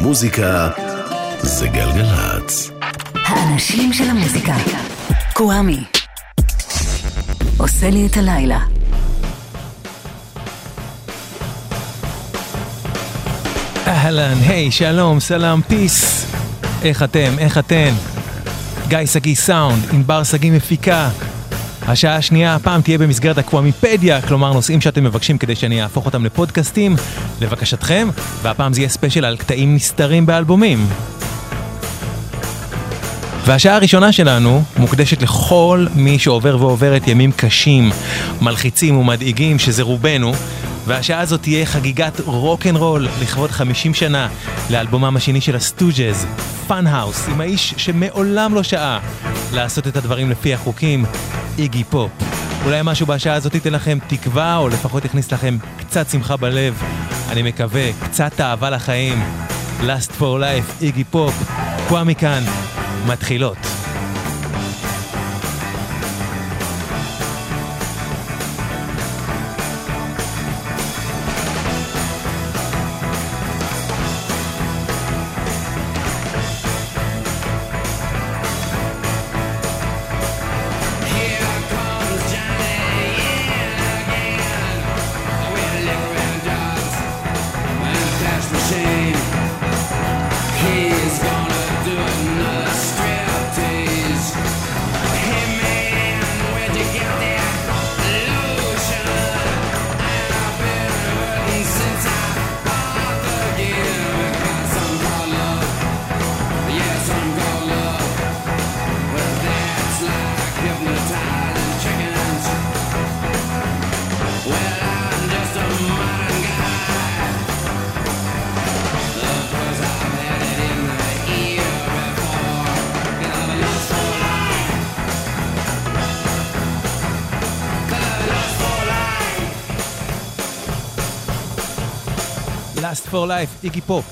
מוזיקה זה גלגלצ. האנשים של המוזיקה. קוואמי. עושה לי את הלילה. אהלן, היי, שלום, סלאם, פיס. איך אתם? איך אתן? גיא שגיא סאונד, ענבר שגיא מפיקה. השעה השנייה הפעם תהיה במסגרת הקוואמיפדיה, כלומר נושאים שאתם מבקשים כדי שאני אהפוך אותם לפודקאסטים, לבקשתכם, והפעם זה יהיה ספיישל על קטעים נסתרים באלבומים. והשעה הראשונה שלנו מוקדשת לכל מי שעובר ועוברת ימים קשים, מלחיצים ומדאיגים, שזה רובנו, והשעה הזאת תהיה חגיגת רוקנרול לכבוד 50 שנה לאלבומם השני של הסטוג'ז, Fun House, עם האיש שמעולם לא שעה לעשות את הדברים לפי החוקים, איגי פופ. אולי משהו בשעה הזאת ייתן לכם תקווה, או לפחות יכניס לכם קצת שמחה בלב. אני מקווה, קצת אהבה לחיים. Last for life, איגי פופ, קווה מכאן, מתחילות. איגי פופ.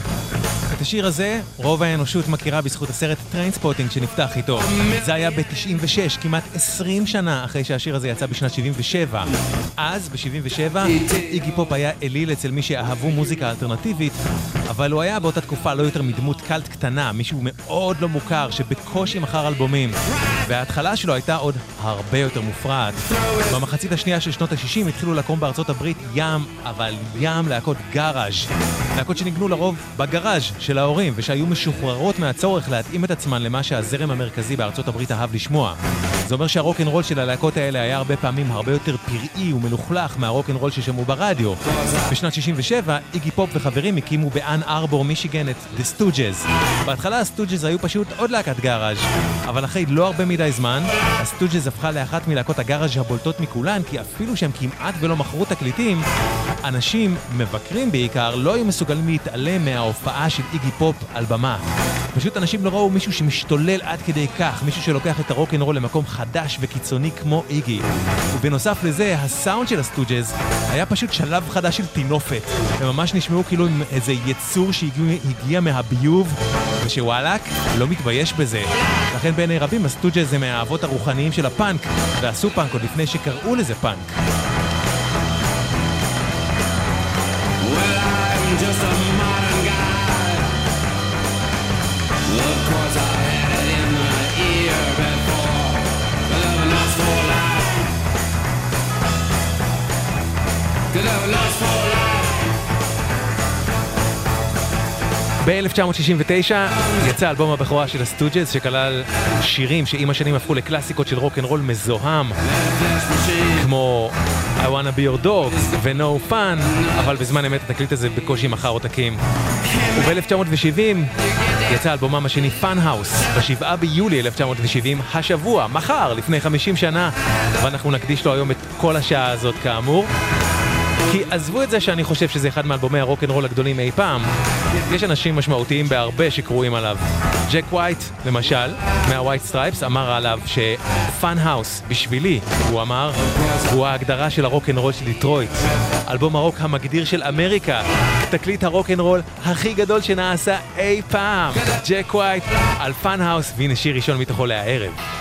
את השיר הזה, רוב האנושות מכירה בזכות הסרט טריינספוטינג שנפתח איתו. זה היה ב-96, כמעט 20 שנה אחרי שהשיר הזה יצא בשנת 77. אז, ב-77, איגי פופ היה אליל אצל מי שאהבו מוזיקה אלטרנטיבית, אבל הוא היה באותה תקופה לא יותר מדמות קאלט קטנה, מישהו מאוד לא מוכר, שבקושי מכר אלבומים. וההתחלה שלו הייתה עוד הרבה יותר מופרעת. במחצית השנייה של שנות ה-60 התחילו לקום בארצות הברית ים, אבל ים להקות גאראז'. להקות שניגנו לרוב בגראז' של ההורים, ושהיו משוחררות מהצורך להתאים את עצמן למה שהזרם המרכזי בארצות הברית אהב לשמוע. זה אומר שהרוקנרול של הלהקות האלה היה הרבה פעמים הרבה יותר פראי ומלוכלך מהרוקנרול ששמעו ברדיו. בשנת 67, איגי פופ וחברים הקימו באן ארבור, מישיגן, את The Stooges. בהתחלה הסטוג'ז היו פשוט עוד להקת גאראז', אבל אחרי לא הרבה מדי זמן, הסטוג'ז הפכה לאחת מלהקות הגאראז' הבולטות מכולן, כי אפילו שהם כמעט ולא מכרו תקליטים, אנשים, מבקרים בעיקר, לא היו מסוגלים להתעלם מההופעה של איגי פופ על במה. פשוט אנשים לא ראו מישהו שמשתולל עד כדי כך, מישהו שלוקח את הרוקנרול למקום חדש וקיצוני כמו איגי. ובנוסף לזה, הסאונד של הסטוג'ז היה פשוט שלב חדש של טינופת. הם ממש נשמעו כאילו הם איזה יצור שהגיע מהביוב, ושבכלל לא מתבייש בזה. לכן בעיני רבים הסטוג'ז הם מהאבות הרוחניים של הפאנק, ועשו פאנק עוד לפני שקראו לזה פאנק. Well, just a modern guy. Of course, ב-1969 יצא אלבום הבכורה של הסטוג'ז שכלל שירים שעם השנים הפכו לקלאסיקות של רוקנרול מזוהם כמו I wanna be your dog ו-No fun אבל בזמן אמת התקליט הזה בקושי מכר עותקים. וב-1970 יצא אלבומם השני Fun House ב-7 ביולי 1970 השבוע, מחר, לפני 50 שנה ואנחנו נקדיש לו היום את כל השעה הזאת כאמור כי עזבו את זה שאני חושב שזה אחד מאלבומי הרוקנרול הגדולים אי פעם, יש אנשים משמעותיים בהרבה שקרועים עליו. ג'ק ווייט, למשל, מהווייט סטרייפס, אמר עליו ש Fun House, בשבילי, הוא אמר, הוא ההגדרה של הרוקנרול של דיטרויט. אלבום הרוק המגדיר של אמריקה, תקליט הרוקנרול הכי גדול שנעשה אי פעם. ג'ק ווייט על Fun House, והנה שיר ראשון מתוכו להערב.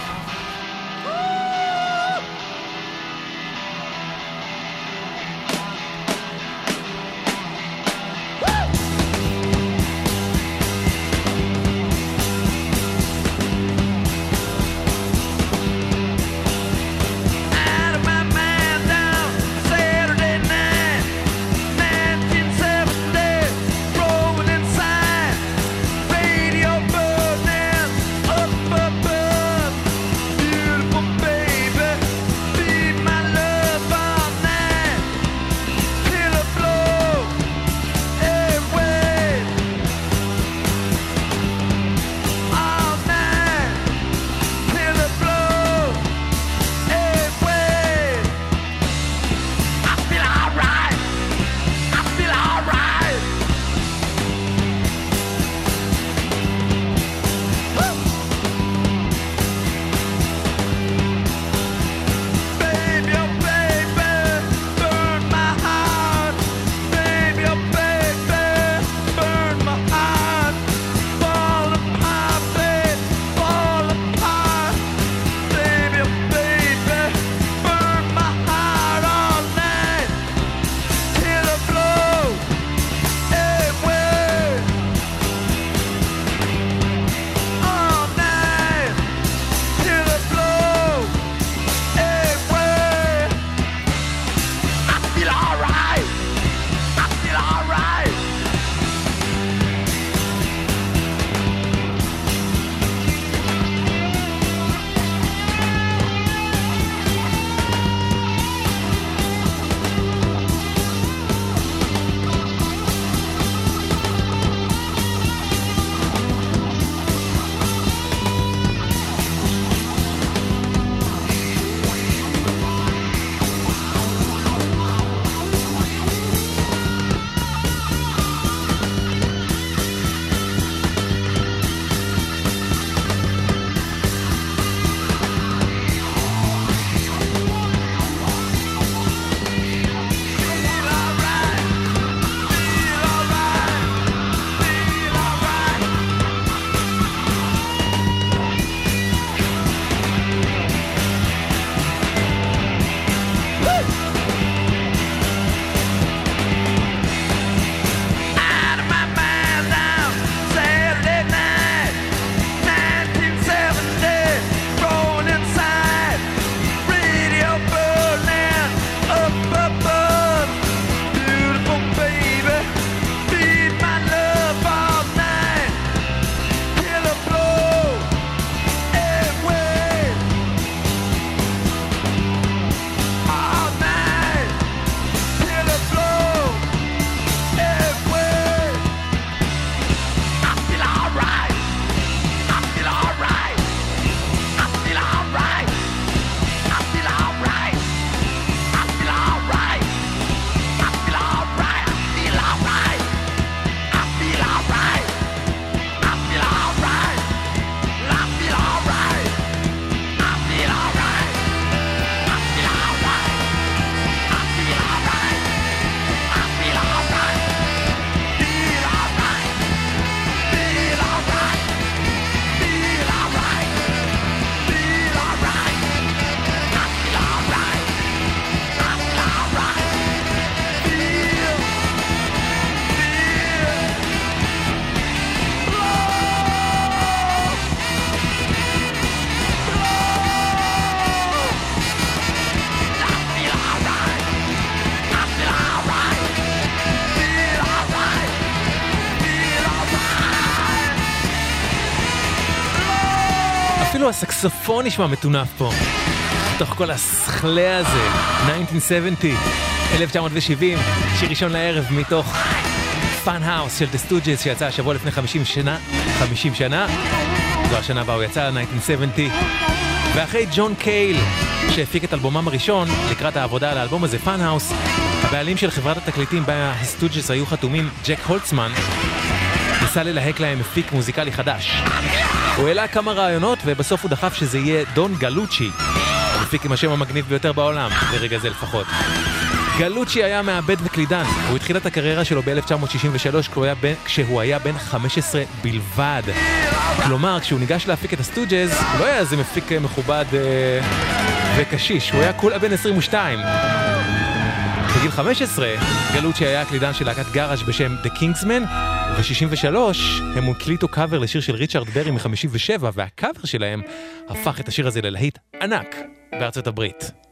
אפילו הסקסופון נשמע מטונף פה. בתוך כל הסכלה הזה, 1970, 1970, שיר ראשון לערב מתוך Fun House של The Stooges שיצא השבוע לפני 50 שנה, 50 שנה, זו השנה בה הוא יצא, 1970. ואחרי ג'ון קייל, שהפיק את אלבומם הראשון, לקראת העבודה על האלבום הזה, Fun House, הבעלים של חברת התקליטים בה הסטוג'ס היו חתומים, ג'ק הולצמן, ניסה ללהק להם מפיק מוזיקלי חדש. הוא העלה כמה רעיונות ובסוף הוא דחף שזה יהיה דון גלוצ'י, המפיק עם השם המגניב ביותר בעולם, ברגע זה לפחות. גלוצ'י היה מעבד וקלידן, הוא התחיל את הקריירה שלו ב-1963 כשהוא היה בן 15 בלבד. כלומר, כשהוא ניגש להפיק את הסטוג'ז, הוא לא היה איזה מפיק אה, מכובד אה, וקשיש, הוא היה כולה בן 22. בגיל 15, גלוצ'י היה הקלידן של להקת גאראז' בשם The Kingsman, וב-63 הם הקליטו קאבר לשיר של ריצ'רד ברי מ-57, והקאבר שלהם הפך את השיר הזה ללהיט ענק בארצות הברית.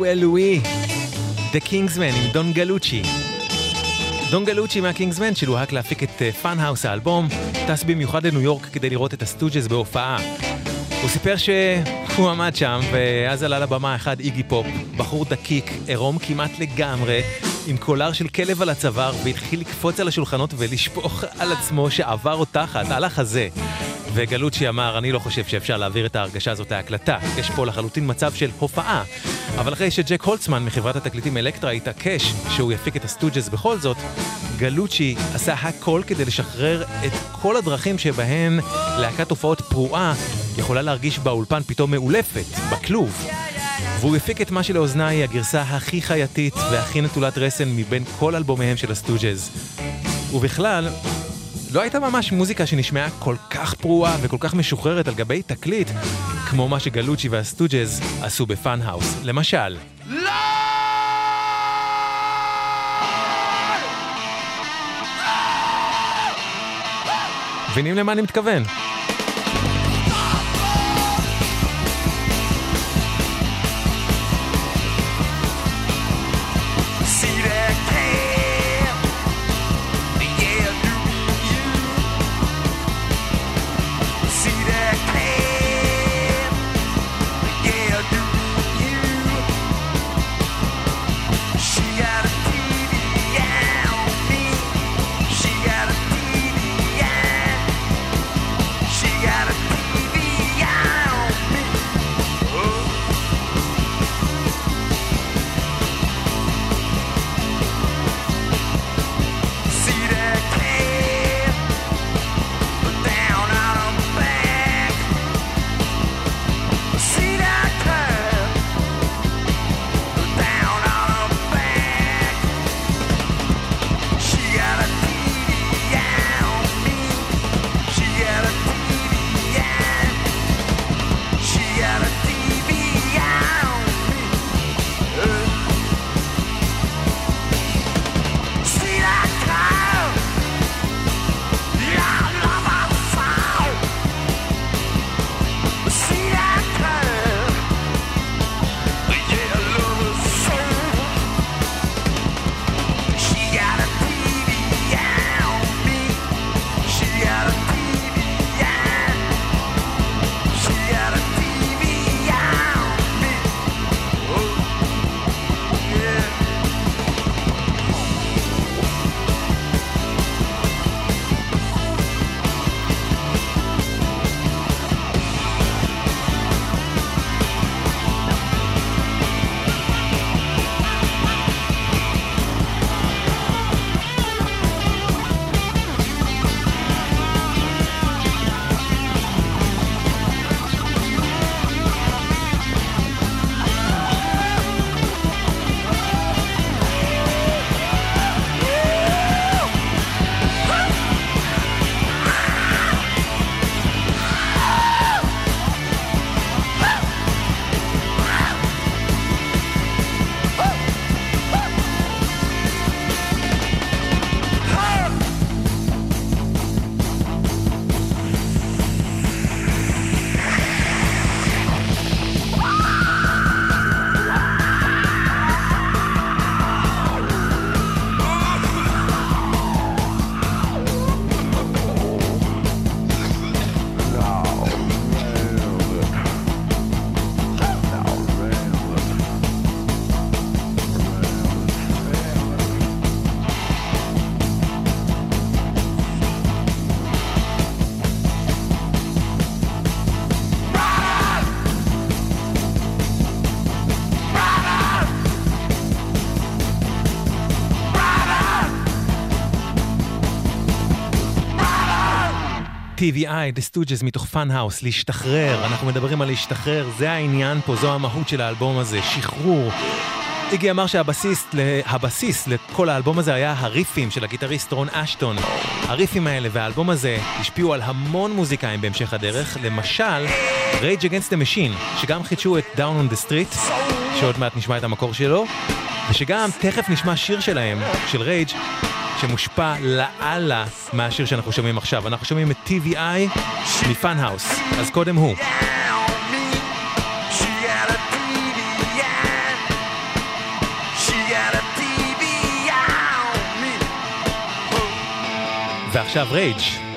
Louie Louie, The Kingsmen עם דון גלוצ'י. דון גלוצ'י מהקינגסמן שלוהק להפיק את Fun House האלבום, טס במיוחד לניו יורק כדי לראות את הסטוג'ס בהופעה. הוא סיפר שהוא עמד שם, ואז עלה לבמה אחד איגי פופ, בחור דקיק, עירום כמעט לגמרי, עם קולר של כלב על הצוואר, והתחיל לקפוץ על השולחנות ולשפוך על עצמו שעווה רותחת, על החזה. וגלוצ'י אמר, אני לא חושב שאפשר להעביר את ההרגשה הזאת להקלטה. יש פה לחלוטין מצב של הופעה. אבל אחרי שג'ק הולצמן מחברת התקליטים אלקטרה התעקש שהוא יפיק את הסטוג'ס בכל זאת, גלוצ'י עשה הכל כדי לשחרר את כל הדרכים שבהן להקת הופעות פרועה יכולה להרגיש באולפן פתאום מאולפת, בכלוב. והוא הפיק את מה שלאוזניי הגרסה הכי חייתית והכי נטולת רסן מבין כל אלבומיהם של הסטוג'ז. ובכלל, לא הייתה ממש מוזיקה שנשמעה כל כך פרועה וכל כך משוחררת על גבי תקליט, כמו מה שגלוצ'י והסטוג'ז עשו ב Fun House. למשל, מבינים למה אני מתכוון? TVI, The Stooges מתוך Fun House, להשתחרר, אנחנו מדברים על להשתחרר, זה העניין פה, זו המהות של האלבום הזה, שחרור. איגי אמר שהבסיס הבסיס לכל האלבום הזה היה הריפים של הגיטריסט רון אשטון. הריפים האלה והאלבום הזה השפיעו על המון מוזיקאים בהמשך הדרך, למשל Rage Against the Machine, שגם חידשו את Down on the Street, שעוד מעט נשמע את המקור שלו, ושגם תכף נשמע שיר שלהם, של רייג', שמושפע לאללה מהשיר שאנחנו שומעים עכשיו. אנחנו שומעים את TVI מפאנהאוס, אז קודם הוא. on me.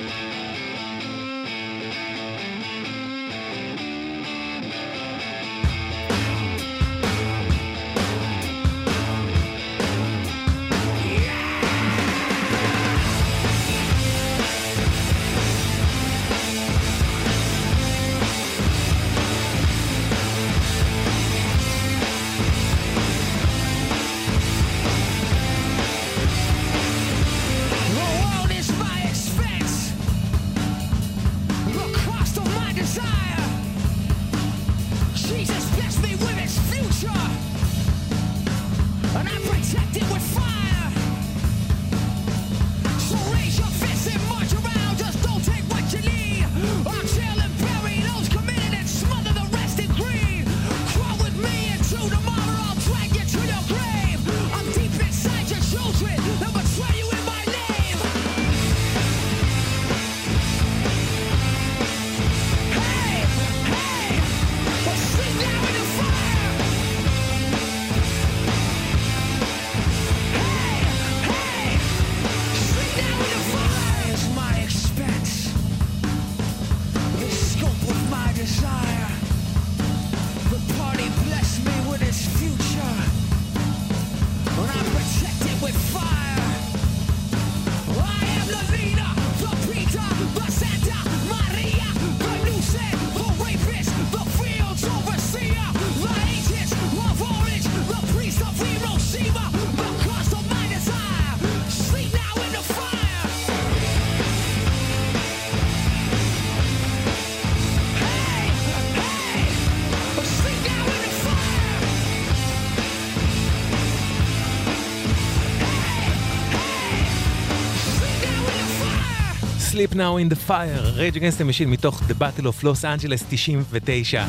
Sleep Now in the Fire, Rage Against the Machine מתוך The Battle of Los Angeles 99.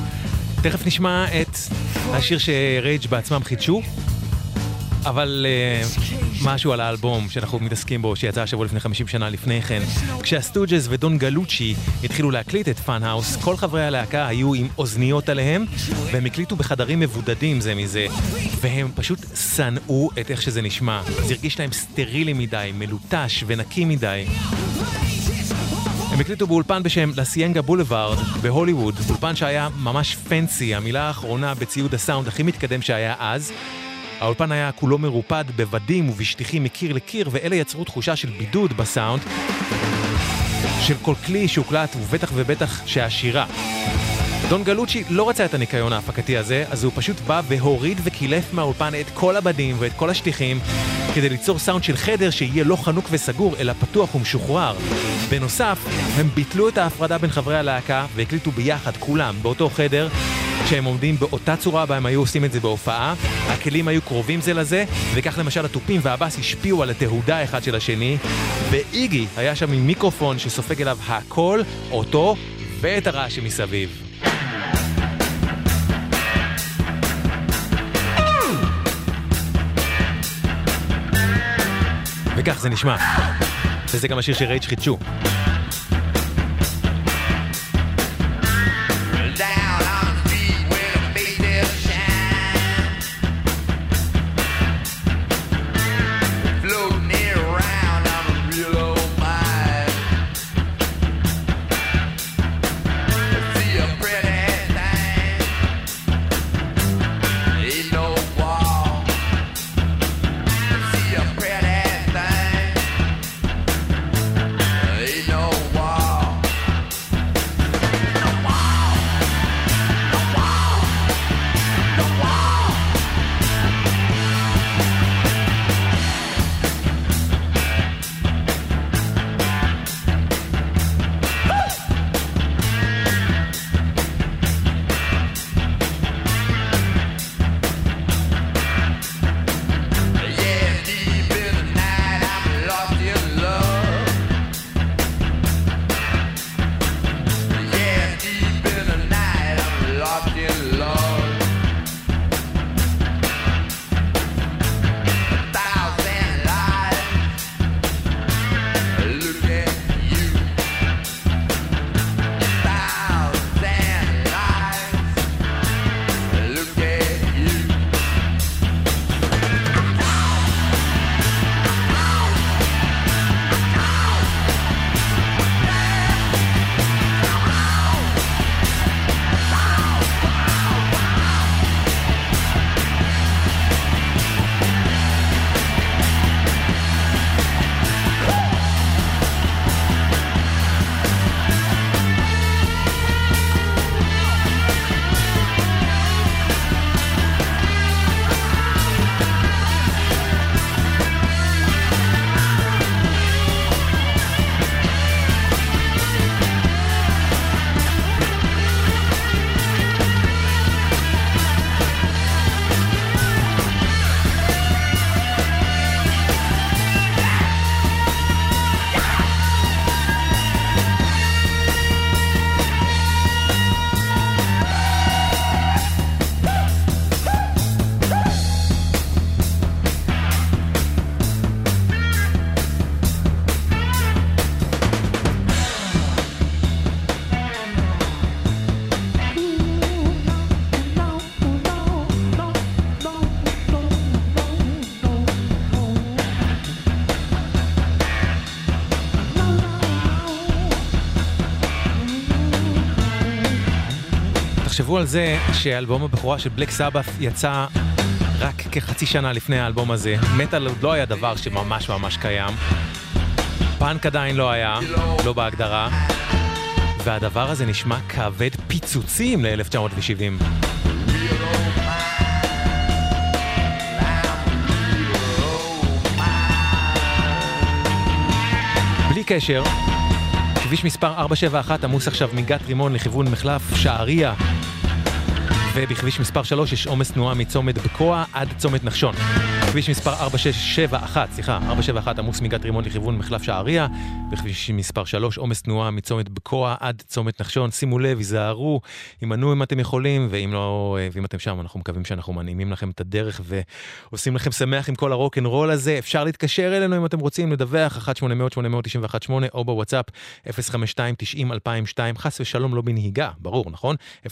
תכף נשמע את השיר שרייג' בעצמם חידשו, אבל אה, משהו על האלבום שאנחנו מתעסקים בו, שיצא השבוע לפני 50 שנה לפני כן. כשהסטוג'ס ודון גלוצ'י התחילו להקליט את Fun House, כל חברי הלהקה היו עם אוזניות עליהם, והם הקליטו בחדרים מבודדים זה מזה, והם פשוט שנאו את איך שזה נשמע. זה הרגיש להם סטרילי מדי, מלוטש ונקי מדי. הם הקליטו באולפן בשם La Cienega Boulevard בהוליווד, אולפן שהיה ממש fancy, המילה האחרונה בציוד הסאונד הכי מתקדם שהיה אז. האולפן היה כולו מרופד בבדים ובשטיחים מקיר לקיר, ואלה יצרו תחושה של בידוד בסאונד, של כל כלי שהוקלט, ובטח ובטח שהשירה. דון גלוצ'י לא רצה את הניקיון ההפקתי הזה, אז הוא פשוט בא והוריד וקילף מהאולפן את כל הבדים ואת כל השטיחים, כדי ליצור סאונד של חדר שיהיה לא חנוק וסגור, אלא פתוח ומשוחרר. בנוסף, הם ביטלו את ההפרדה בין חברי הלהקה והקליטו ביחד, כולם, באותו חדר, כשהם עומדים באותה צורה בה הם היו עושים את זה בהופעה. הכלים היו קרובים זה לזה, וכך למשל התופים והבאס השפיעו על התהודה אחד של השני, ואיגי היה שם עם מיקרופון שסופג אליו הכל, אותו ואת הרעש שמסביב. וכך זה נשמע. וזה גם השיר שרייג' חידשו. תחשבו על זה שאלבום הבכורה של בלק סבאף יצא רק כחצי שנה לפני האלבום הזה. מטאל עוד לא היה דבר שממש ממש קיים. פאנק עדיין לא היה, לא בהגדרה. והדבר הזה נשמע כבד פיצוצים ל-1970. בלי קשר, כביש מספר 471 עמוס עכשיו מגת רימון לכיוון מחלף שעריה. ובכביש מספר 3 יש עומס תנועה מצומת בקוע עד צומת נחשון. כביש מספר 4671, סליחה, 471 עמוס מגת רימון לכיוון מחלף שעריה. בכביש מספר 3 עומס תנועה מצומת בקוע עד צומת נחשון. שימו לב, היזהרו, הימנעו אם אתם יכולים, ואם לא, ואם אתם שם, אנחנו מקווים שאנחנו מנעימים לכם את הדרך ועושים לכם שמח עם כל הרוקנרול הזה. אפשר להתקשר אלינו אם אתם רוצים לדווח, 1-800-891-8 או בוואטסאפ 052-90-2002, חס ושלום לא בנהיגה, ברור, נכון? 052-90-2002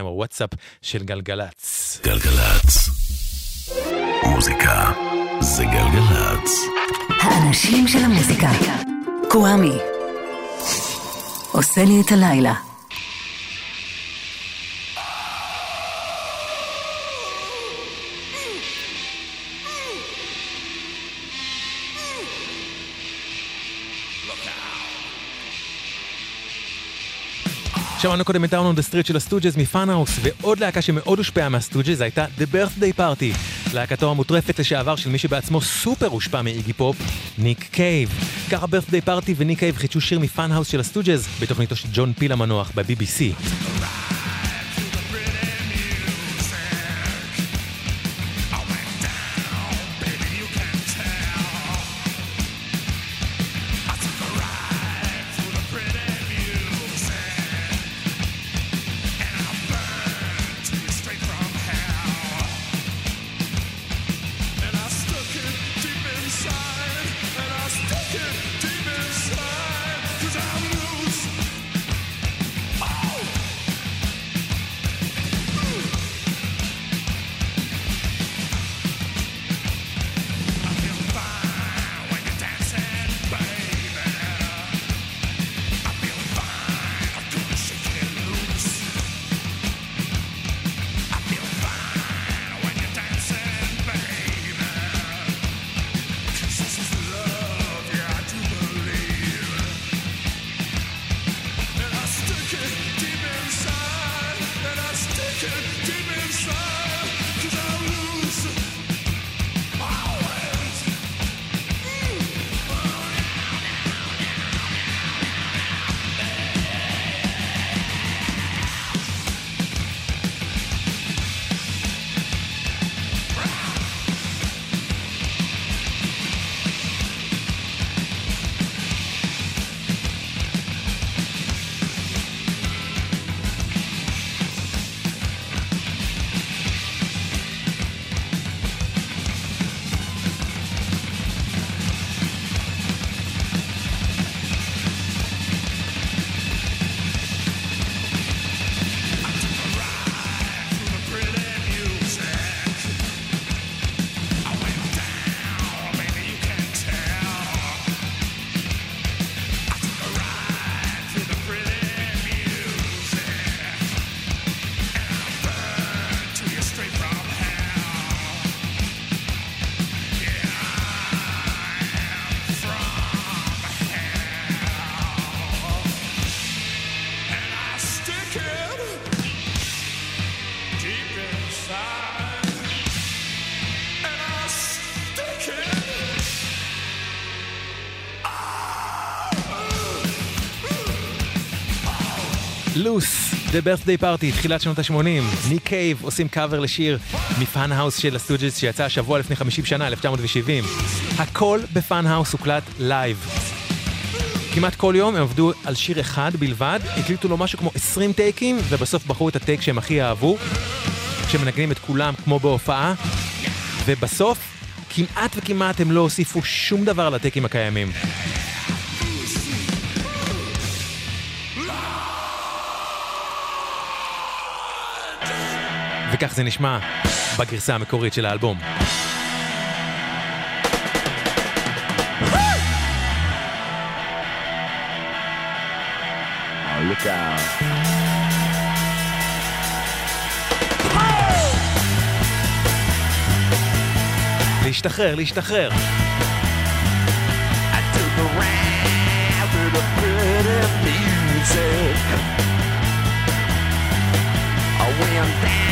או וואטסאפ של גלגלצ. גלגלצ. מוזיקה זה גלגלצ. האנשים של המוזיקה. קוואמי. עושה לי את הלילה. שמענו קודם את on the Street של הסטוג'ז מ Fun House, ועוד להקה שמאוד הושפעה מהסטוג'ז הייתה The Birthday Party, להקתו המוטרפת לשעבר של מי שבעצמו סופר הושפע מאיגי פופ, ניק קייב. ככה Birthday Party וניק קייב חידשו שיר מ Fun House של הסטוג'ז, בתוכניתו של ג'ון פיל המנוח ב-BBC. The Birthday Party, תחילת שנות ה-80. ניק קייב עושים קאבר לשיר מ Fun House של הסטוג'ס שיצא השבוע לפני 50 שנה, 1970. הכל ב Fun House הוקלט live. כמעט כל יום הם עבדו על שיר אחד בלבד, הקליטו לו משהו כמו 20 טייקים, ובסוף בחרו את הטייק שהם הכי אהבו, שמנגנים את כולם כמו בהופעה, ובסוף, כמעט וכמעט הם לא הוסיפו שום דבר על הטייקים הקיימים. כך זה נשמע בגרסה המקורית של האלבום. להשתחרר, להשתחרר. I went down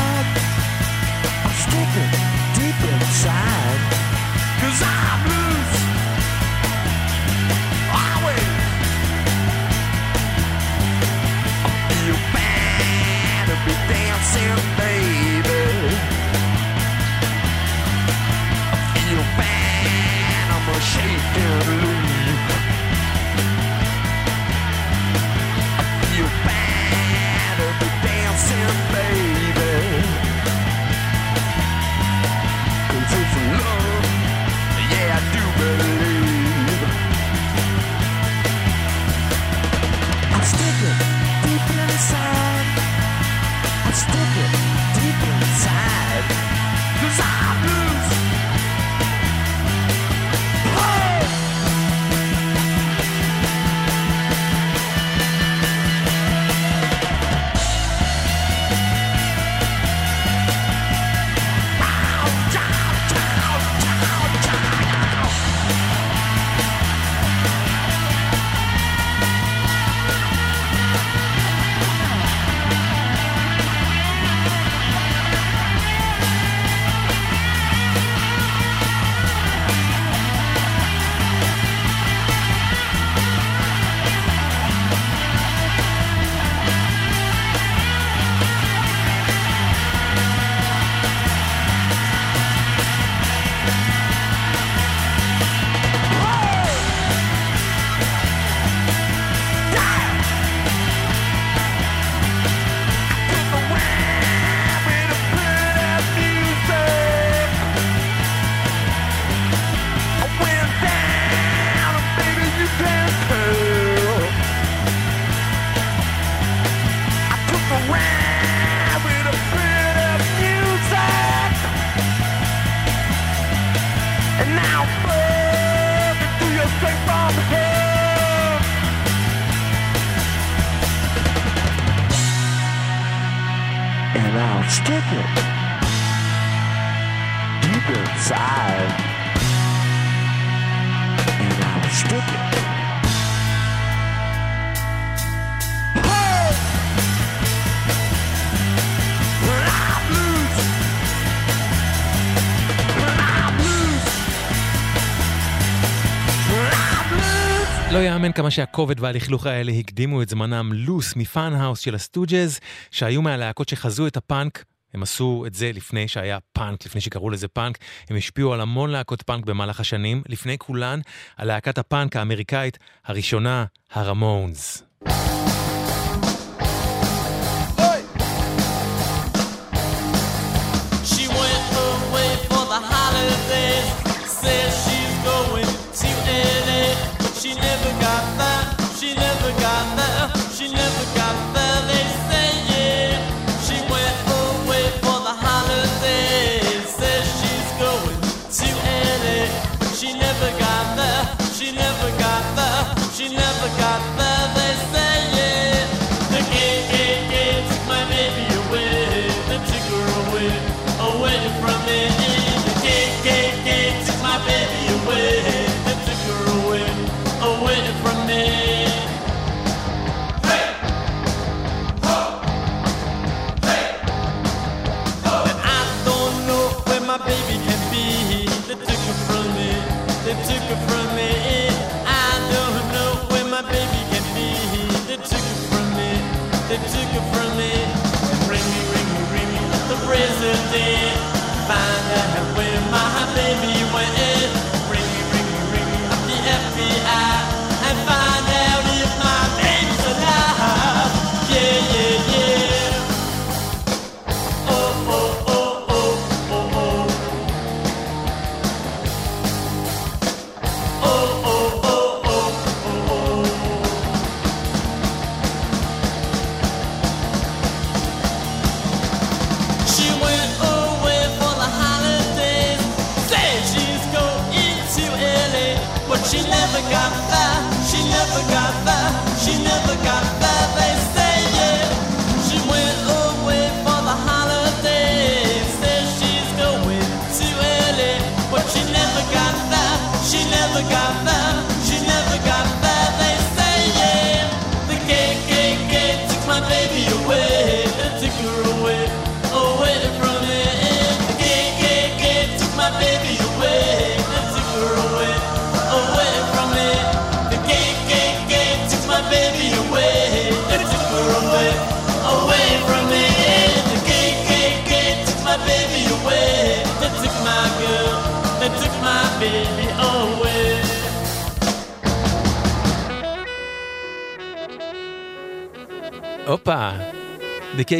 מהמם כמה שהכובד והלכלוך האלה הקדימו את זמנם Loose מ Fun House של הסטוג'ז, שהיו מהלהקות שחזו את הפאנק. הם עשו את זה לפני שהיה פאנק, לפני שקראו לזה פאנק. הם השפיעו על המון להקות פאנק במהלך השנים, לפני כולן, על להקת הפאנק האמריקאית הראשונה, הרמונס.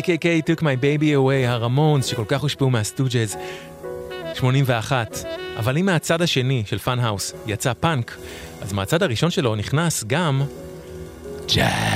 KKK took my baby away, הרמונס, שכל כך הושפעו מהסטוג'ז. 81. אבל אם מהצד השני של Fun House יצא פאנק, אז מהצד הראשון שלו נכנס גם ג'אז.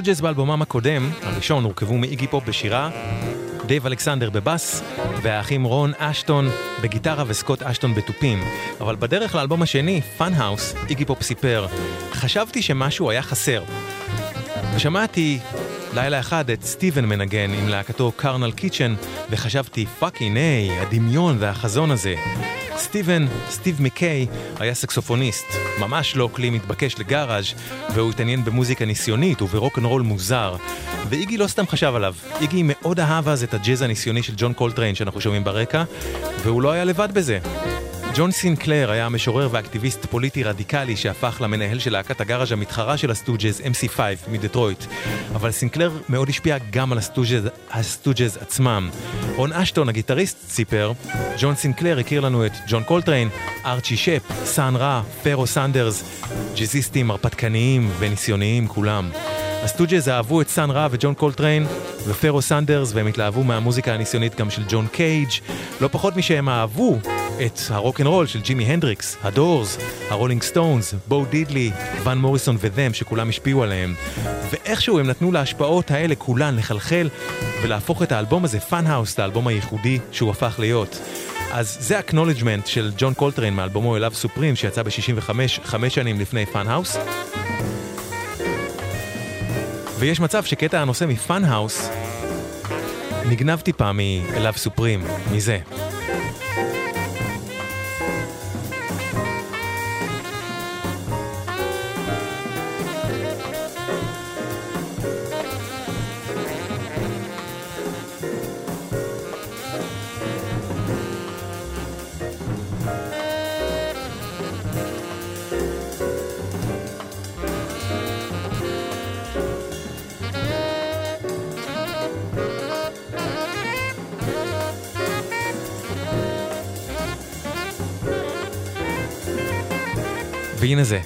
הסטוג'ס באלבומם הקודם, הראשון, הורכבו מאיגי פופ בשירה, דייב אלכסנדר בבאס, והאחים רון אשטון בגיטרה וסקוט אשטון בתופים. אבל בדרך לאלבום השני, Fun House, איגי פופ סיפר, חשבתי שמשהו היה חסר. ושמעתי לילה אחד את סטיבן מנגן עם להקתו Carnal Kitchen, וחשבתי, fucking hey, הדמיון והחזון הזה. סטיבן, סטיב מקיי, היה סקסופוניסט, ממש לא כלי מתבקש לגאראז' והוא התעניין במוזיקה ניסיונית וברוקנרול מוזר. ואיגי לא סתם חשב עליו, איגי מאוד אהב אז את הג'אז הניסיוני של ג'ון קולטריין שאנחנו שומעים ברקע, והוא לא היה לבד בזה. ג'ון סינקלר היה המשורר ואקטיביסט פוליטי רדיקלי שהפך למנהל של להקת הגאראז' המתחרה של הסטוג'ז MC5 מדטרויט. אבל סינקלר מאוד השפיע גם על הסטוג'ז, הסטוג'ז עצמם. רון אשטון, הגיטריסט, סיפר, ג'ון סינקלר הכיר לנו את ג'ון קולטריין, ארצ'י שפ, סאן רא, פרעה סנדרס, ג'אזיסטים הרפתקניים וניסיוניים כולם. הסטוג'ז אהבו את סאן רא וג'ון קולטריין ופרעה סנדרס והם התלהבו מהמוזיקה הניסיונית גם של ג'ון קייג' לא פחות משהם אהבו את הרוקנרול של ג'ימי הנדריקס, הדורס, הרולינג סטונס, בו דידלי, ון מוריסון ו Them שכולם השפיעו עליהם ואיכשהו הם נתנו להשפעות האלה כולן לחלחל ולהפוך את האלבום הזה, Fun House, לאלבום הייחודי שהוא הפך להיות. אז זה Acknowledgement של ג'ון קולטריין מאלבומו A Love Supreme שיצא ב-65, חמש שנים לפני Fun House ויש מצב שקטע הנושא מ Fun House נגנב טיפה מ A Love Supreme, מזה. והנה זה.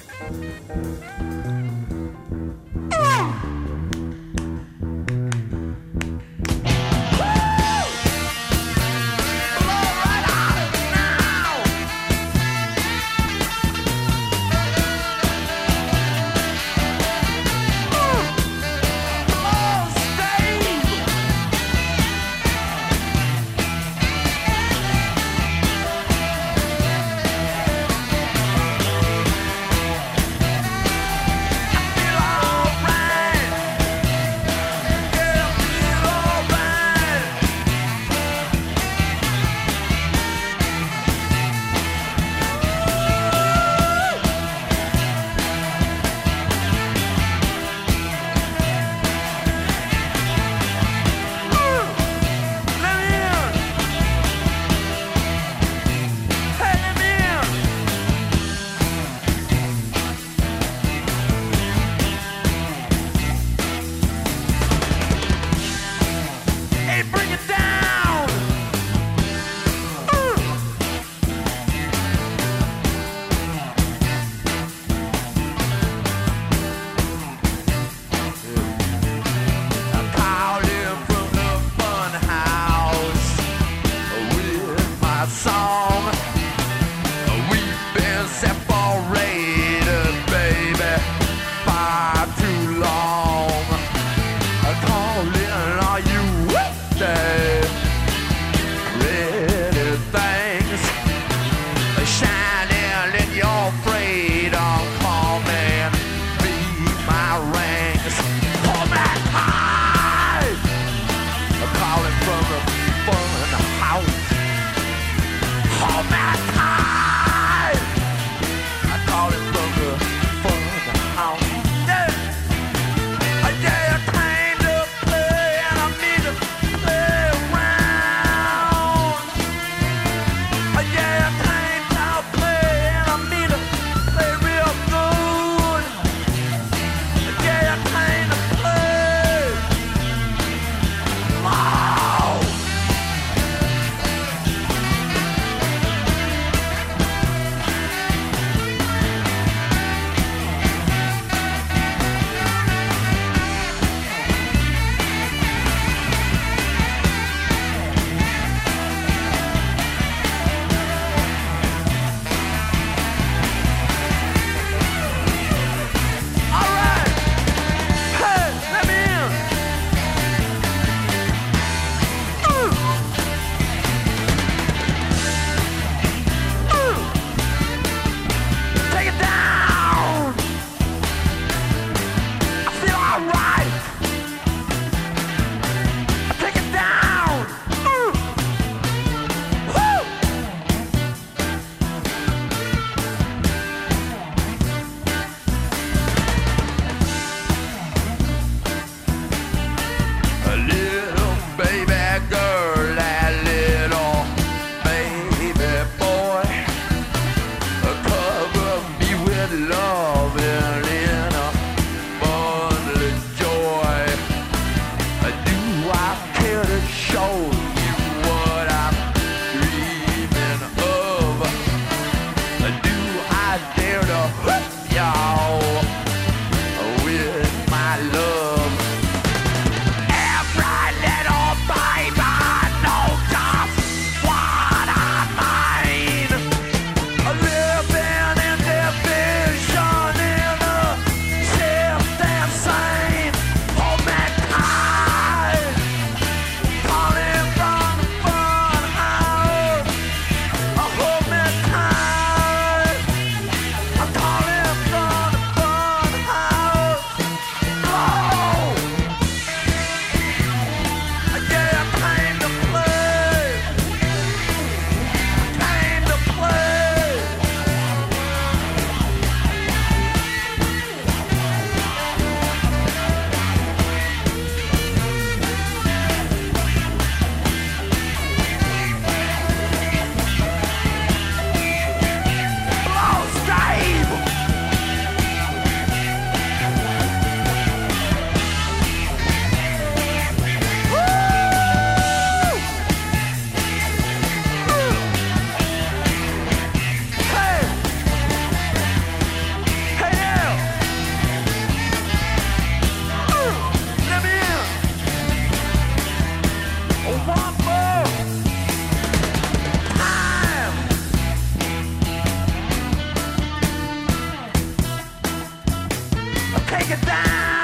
take it down.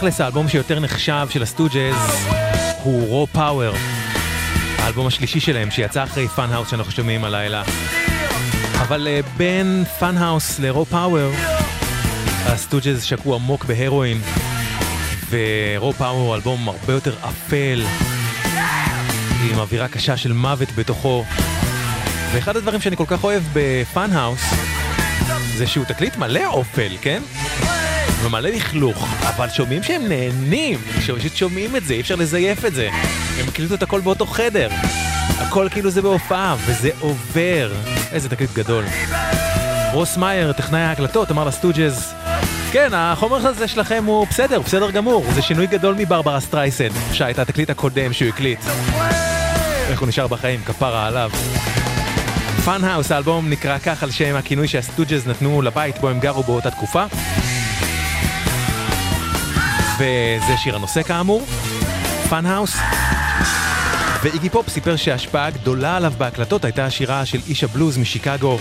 תכלס, האלבום שיותר נחשב של הסטוג'ז הוא Raw Power. האלבום השלישי שלהם שיצא אחרי Fun House שאנחנו שומעים הלילה. אבל אה, בין Fun House ל Raw Power, הסטוג'ז שקעו עמוק בהרואין, ו Raw Power הוא אלבום הרבה יותר אפל, עם אווירה קשה של מוות בתוכו. ואחד הדברים שאני כל כך אוהב ב Fun House, זה שהוא תקליט מלא אופל, כן? ומלא לכלוך, אבל שומעים שהם נהנים, שפשוט שומעים את זה, אי אפשר לזייף את זה. הם הקליטו את הכל באותו חדר. הכל כאילו זה בהופעה, וזה עובר. איזה תקליט גדול. רוס מאייר, טכנאי ההקלטות, אמר לסטוג'ז, כן, החומר הזה שלכם הוא בסדר, בסדר גמור, זה שינוי גדול מברברה סטרייסן, שהייתה התקליט הקודם שהוא הקליט. איך הוא נשאר בחיים, כפרה עליו. Fun House, האלבום נקרא כך על שם הכינוי שהסטוג'ז נתנו לבית בו הם גרו באותה תקופה. וזה שיר הנושא כאמור, Fun House. ואיגי פופ סיפר שההשפעה הגדולה עליו בהקלטות הייתה השירה של איש הבלוז משיקגו,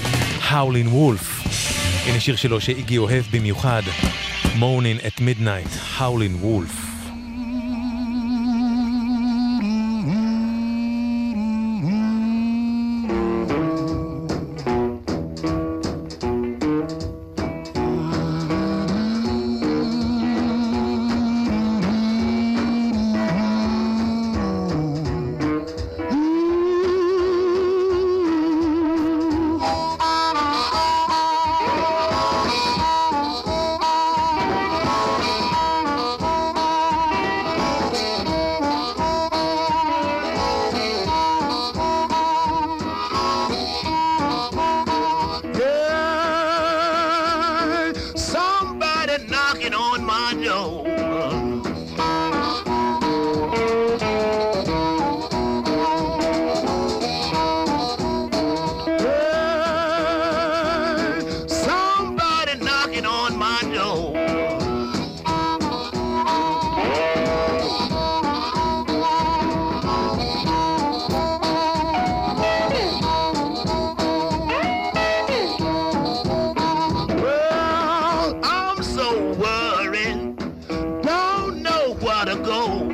האולין וולף. הנה שיר שלו שאיגי אוהב במיוחד, Moaning at Midnight, האולין וולף. gotta go.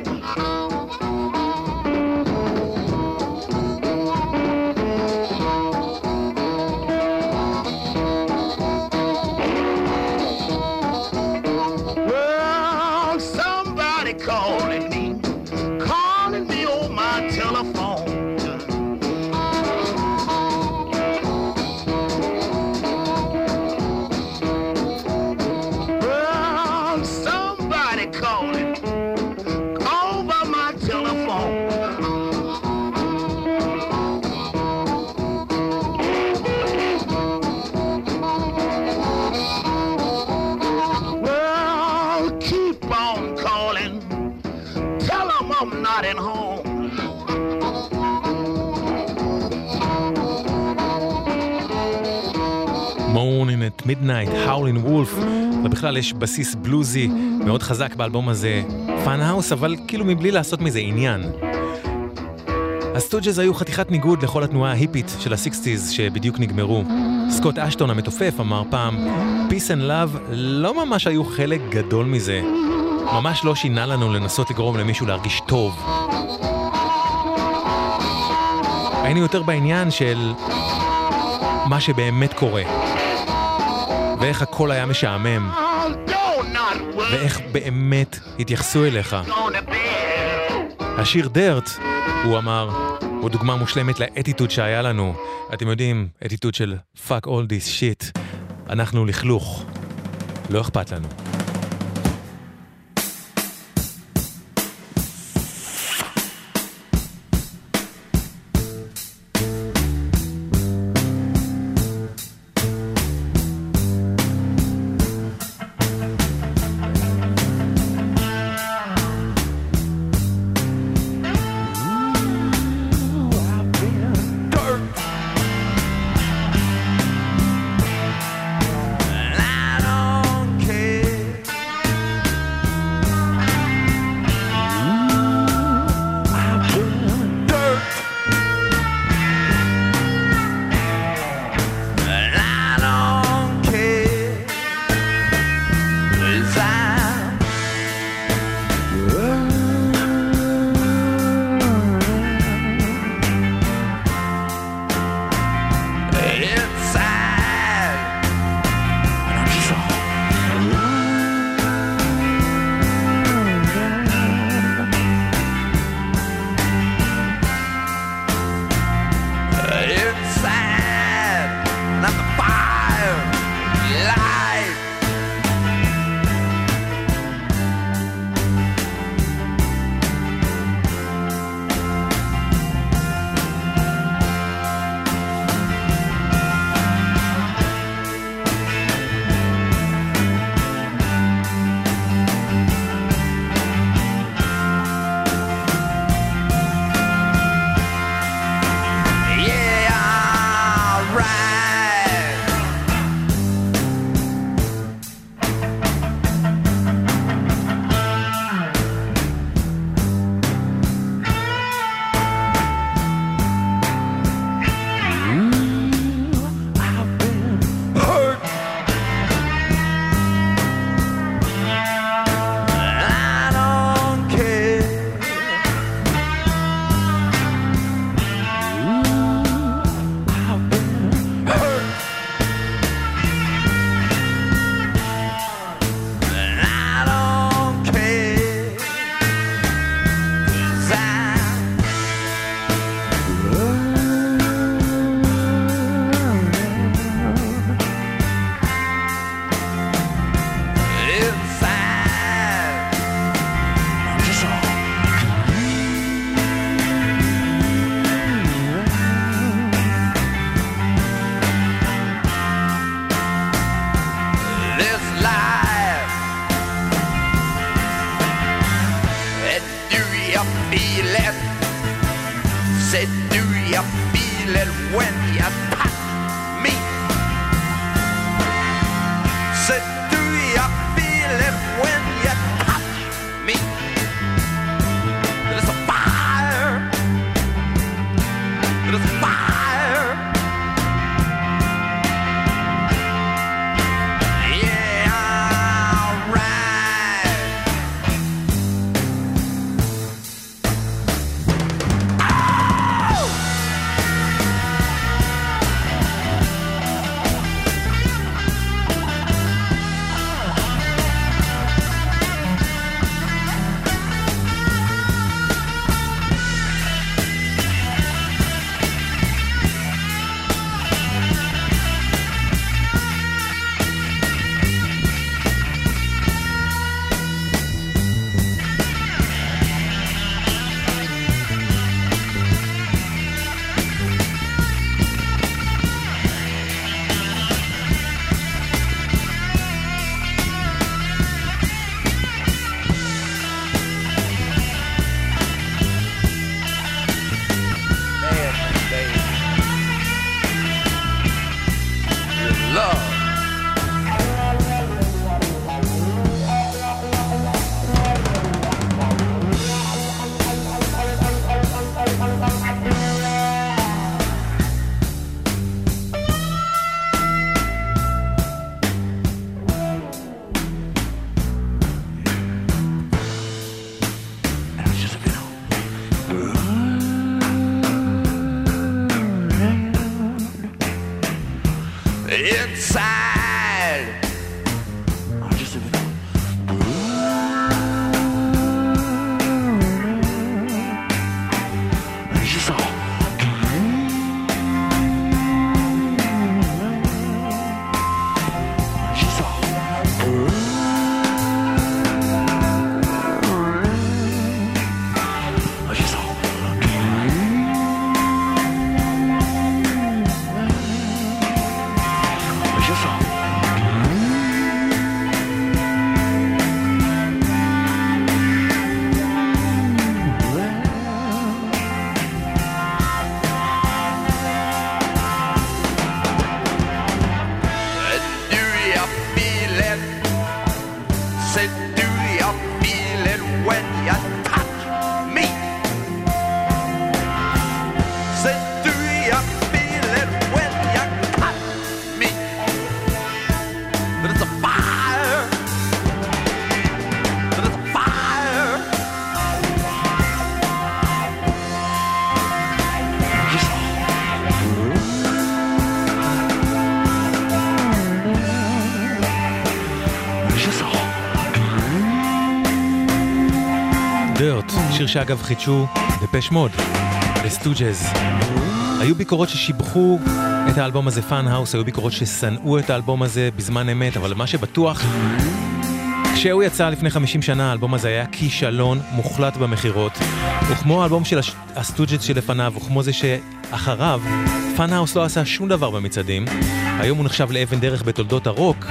Midnight, האולין וולף, ובכלל יש בסיס בלוזי מאוד חזק באלבום הזה, Fun House, אבל כאילו מבלי לעשות מזה עניין. הסטוג'ז היו חתיכת ניגוד לכל התנועה ההיפית של ה Sixties שבדיוק נגמרו. סקוט אשטון המתופף אמר פעם, Peace and Love לא ממש היו חלק גדול מזה. ממש לא שינה לנו לנסות לגרום למישהו להרגיש טוב. היינו יותר בעניין של מה שבאמת קורה. ואיך הכל היה משעמם. ואיך באמת התייחסו אליך. השיר דרט, הוא אמר, הוא דוגמה מושלמת לאטיטוד שהיה לנו. אתם יודעים, אטיטוד של fuck all this shit. אנחנו לכלוך. לא אכפת לנו. do you feel it when you שיר שאגב חידשו דפש מוד, לסטוג'ז. היו ביקורות ששיבחו את האלבום הזה Fun House, היו ביקורות ששנאו את האלבום הזה בזמן אמת, אבל מה שבטוח, כשהוא יצא לפני 50 שנה, האלבום הזה היה כישלון מוחלט במכירות. וכמו האלבום של הסטוג'ז שלפניו, וכמו זה שאחריו, Fun House לא עשה שום דבר במצעדים. היום הוא נחשב לאבן דרך בתולדות הרוק,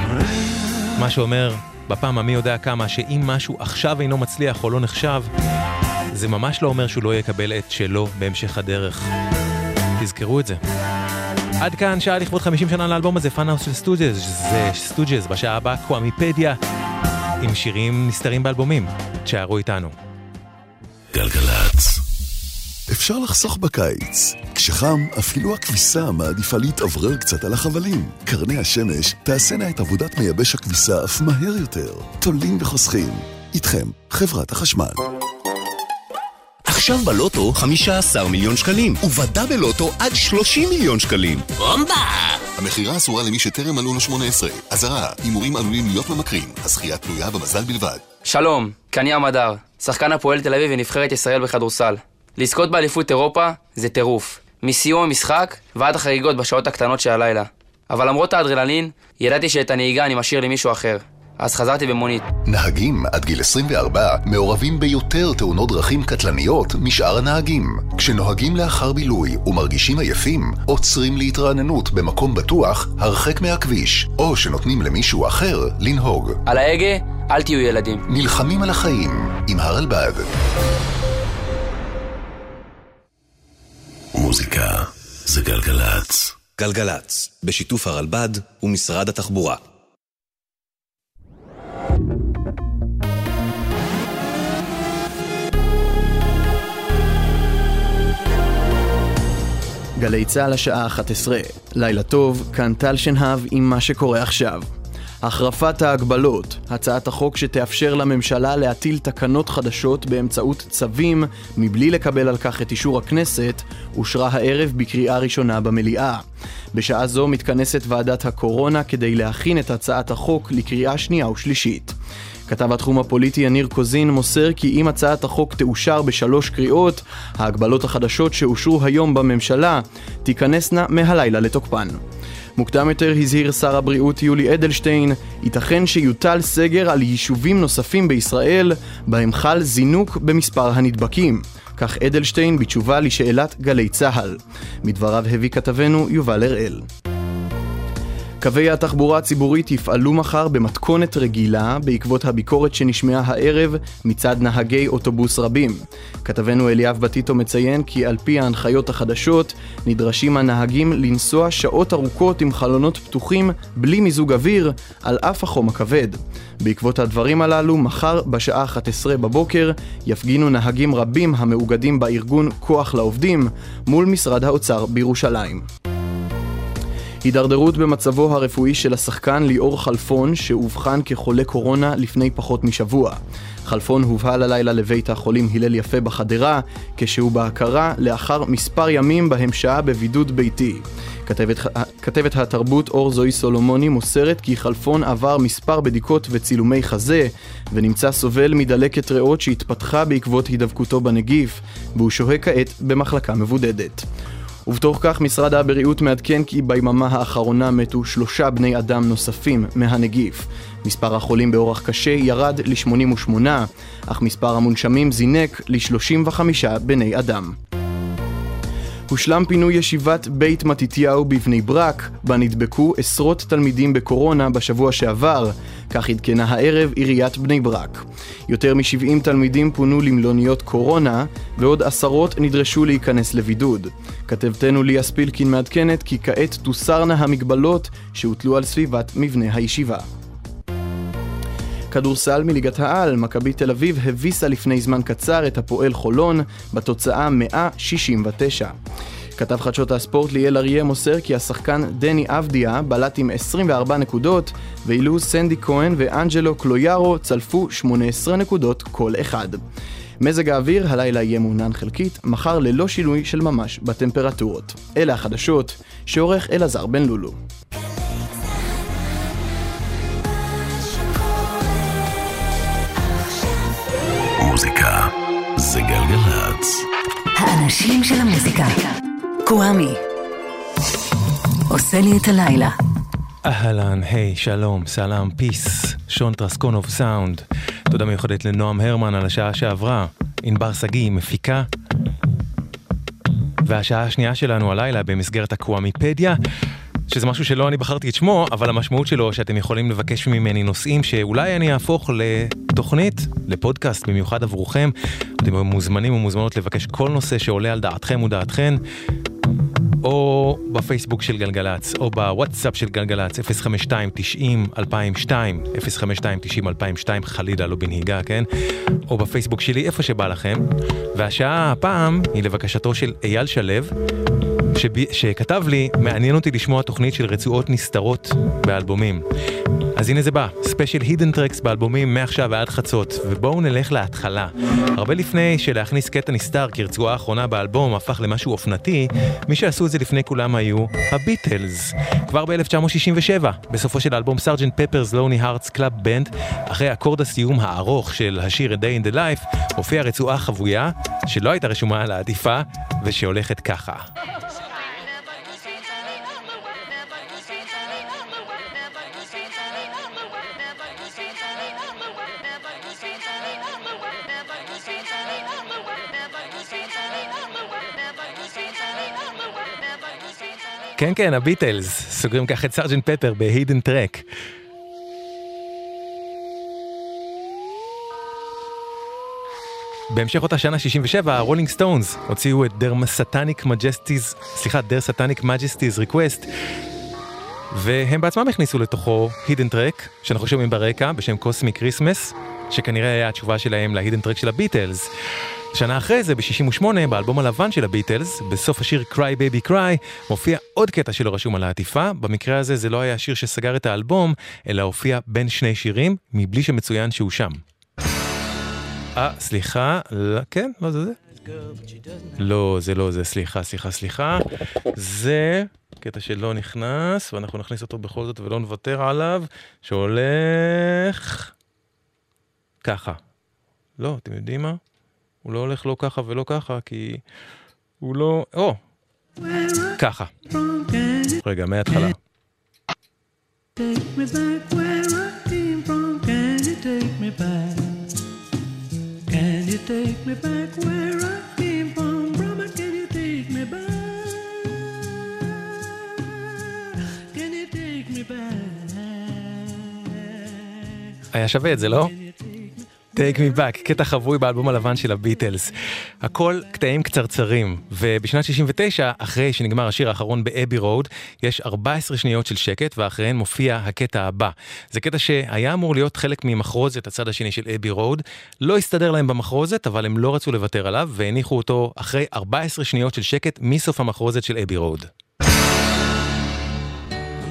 מה שאומר, בפעם המי יודע כמה, שאם משהו עכשיו אינו מצליח או לא נחשב, זה ממש לא אומר שהוא לא יקבל את שלו בהמשך הדרך. תזכרו את זה. עד כאן שעה לכבוד 50 שנה לאלבום הזה, Fun House של סטוג'ז, זה סטוג'ז, בשעה הבאה קוואמיפדיה, עם שירים נסתרים באלבומים. תשארו איתנו. גלגלצ. אפשר לחסוך בקיץ. כשחם, אפילו הכביסה מעדיפה להתאוורר קצת על החבלים. קרני השמש תעשינה את עבודת מייבש הכביסה אף מהר יותר. תולים וחוסכים. איתכם, חברת החשמל. עכשיו בלוטו 15 מיליון שקלים, ובדאבל לוטו עד 30 מיליון שקלים. בומבה! המכירה אסורה למי שטרם מלאו לו 18. אזהרה, הימורים עלולים להיות ממכרים. הזכייה תלויה במזל בלבד. שלום, כאן ים הדר, שחקן הפועל תל אביב ונבחרת ישראל בכדורסל. לזכות באליפות אירופה זה טירוף. מסיום המשחק ועד החגיגות בשעות הקטנות של הלילה. אבל למרות האדרנלין, ידעתי שאת הנהיגה אני משאיר למישהו אחר. אז חזרתי במונית. נהגים עד גיל 24 מעורבים ביותר תאונות דרכים קטלניות משאר הנהגים. כשנוהגים לאחר בילוי ומרגישים עייפים, עוצרים להתרעננות במקום בטוח הרחק מהכביש, או שנותנים למישהו אחר לנהוג. על ההגה, אל תהיו ילדים. נלחמים על החיים עם הרלב"ד. מוזיקה זה גלגלצ. גלגלצ, בשיתוף הרלב"ד ומשרד התחבורה. גלי צה"ל השעה 11, לילה טוב, כאן טל שנהב עם מה שקורה עכשיו. החרפת ההגבלות, הצעת החוק שתאפשר לממשלה להטיל תקנות חדשות באמצעות צווים מבלי לקבל על כך את אישור הכנסת, אושרה הערב בקריאה ראשונה במליאה. בשעה זו מתכנסת ועדת הקורונה כדי להכין את הצעת החוק לקריאה שנייה ושלישית. כתב התחום הפוליטי יניר קוזין מוסר כי אם הצעת החוק תאושר בשלוש קריאות, ההגבלות החדשות שאושרו היום בממשלה תיכנסנה מהלילה לתוקפן. מוקדם יותר הזהיר שר הבריאות יולי אדלשטיין, ייתכן שיוטל סגר על יישובים נוספים בישראל, בהם חל זינוק במספר הנדבקים. כך אדלשטיין בתשובה לשאלת גלי צה"ל. מדבריו הביא כתבנו יובל הראל. קווי התחבורה הציבורית יפעלו מחר במתכונת רגילה בעקבות הביקורת שנשמעה הערב מצד נהגי אוטובוס רבים. כתבנו אליאב בטיטו מציין כי על פי ההנחיות החדשות נדרשים הנהגים לנסוע שעות ארוכות עם חלונות פתוחים בלי מיזוג אוויר על אף החום הכבד. בעקבות הדברים הללו, מחר בשעה 11 בבוקר יפגינו נהגים רבים המאוגדים בארגון כוח לעובדים מול משרד האוצר בירושלים. הידרדרות במצבו הרפואי של השחקן ליאור חלפון, שאובחן כחולה קורונה לפני פחות משבוע. חלפון הובהל הלילה לבית החולים הלל יפה בחדרה, כשהוא בהכרה לאחר מספר ימים בהם שהה בבידוד ביתי. כתבת, כתבת התרבות אור זוהי סולומוני מוסרת כי חלפון עבר מספר בדיקות וצילומי חזה, ונמצא סובל מדלקת ריאות שהתפתחה בעקבות הידבקותו בנגיף, והוא שוהה כעת במחלקה מבודדת. ובתוך כך משרד הבריאות מעדכן כי ביממה האחרונה מתו שלושה בני אדם נוספים מהנגיף. מספר החולים באורח קשה ירד ל-88, אך מספר המונשמים זינק ל-35 בני אדם. הושלם פינוי ישיבת בית מתתיהו בבני ברק, בה נדבקו עשרות תלמידים בקורונה בשבוע שעבר, כך עדכנה הערב עיריית בני ברק. יותר מ-70 תלמידים פונו למלוניות קורונה, ועוד עשרות נדרשו להיכנס לבידוד. כתבתנו ליה ספילקין מעדכנת כי כעת תוסרנה המגבלות שהוטלו על סביבת מבנה הישיבה. כדורסל מליגת העל, מכבי תל אביב הביסה לפני זמן קצר את הפועל חולון בתוצאה 169. כתב חדשות הספורט ליאל אריה מוסר כי השחקן דני אבדיה בלט עם 24 נקודות, ואילו סנדי כהן ואנג'לו קלויארו צלפו 18 נקודות כל אחד. מזג האוויר הלילה יהיה מעונן חלקית, מחר ללא שינוי של ממש בטמפרטורות. אלה החדשות שעורך אלעזר בן לולו. מוזיקה זה גלגלצ. האנשים של המוזיקה. קוואמי. עושה לי את הלילה. אהלן, היי, שלום, סלאם, פיס, שון טרסקונוב סאונד. תודה מיוחדת לנועם הרמן על השעה שעברה. ענבר שגיא, מפיקה. והשעה השנייה שלנו הלילה במסגרת הקוואמיפדיה, שזה משהו שלא אני בחרתי את שמו, אבל המשמעות שלו שאתם יכולים לבקש ממני נושאים שאולי אני אהפוך לתוכנית, לפודקאסט במיוחד עבורכם. אתם מוזמנים ומוזמנות לבקש כל נושא שעולה על דעתכם ודעתכן. או בפייסבוק של גלגלצ, או בוואטסאפ של גלגלצ, 052-90-2002, 052-90-2002, חלילה לא בנהיגה, כן? או בפייסבוק שלי, איפה שבא לכם. והשעה הפעם היא לבקשתו של אייל שלו, שב... שכתב לי, מעניין אותי לשמוע תוכנית של רצועות נסתרות באלבומים. אז הנה זה בא, ספיישל Hidden Tracks באלבומים מעכשיו ועד חצות, ובואו נלך להתחלה. הרבה לפני שלהכניס קטע נסתר כרצועה אחרונה באלבום הפך למשהו אופנתי, מי שעשו את זה לפני כולם היו הביטלס. כבר ב-1967, בסופו של האלבום Sgt. Pepper's Lonely Hearts Club Band, אחרי אקורד הסיום הארוך של השיר A Day in the Life, הופיעה רצועה חבויה, שלא הייתה רשומה על העטיפה, ושהולכת ככה. כן, כן, הביטלס, סוגרים ככה את Sgt. Pepper ב Hidden Track. בהמשך אותה שנה 67, הרולינג סטונס הוציאו את Their Satanic Majesties, סליחה, Their Satanic Majesties Request, והם בעצמם הכניסו לתוכו Hidden Track, שאנחנו שומעים ברקע, בשם Cosmic Christmas, שכנראה היה התשובה שלהם ל Hidden Track של הביטלס. שנה אחרי זה, ב-68, באלבום הלבן של הביטלס, בסוף השיר Cry Baby Cry, מופיע עוד קטע שלא רשום על העטיפה. במקרה הזה זה לא היה השיר שסגר את האלבום, אלא הופיע בין שני שירים, מבלי שמצוין שהוא שם. אה, סליחה, לא, כן, לא זה זה. לא, זה לא זה, סליחה, סליחה, סליחה. זה קטע שלא נכנס, ואנחנו נכניס אותו בכל זאת ולא נוותר עליו, שהולך... ככה. לא, אתם יודעים מה? הוא לא הולך לא ככה ולא ככה, כי הוא לא... או! ככה. רגע, מההתחלה. היה שווה את זה, לא? Take me back, קטע חבוי באלבום הלבן של הביטלס. הכל קטעים קצרצרים, ובשנת 69, אחרי שנגמר השיר האחרון ב Abbey Road, יש 14 שניות של שקט, ואחריהן מופיע הקטע הבא. זה קטע שהיה אמור להיות חלק ממחרוזת הצד השני של Abbey Road, לא הסתדר להם במחרוזת, אבל הם לא רצו לוותר עליו, והניחו אותו אחרי 14 שניות של שקט מסוף המחרוזת של Abbey Road. Her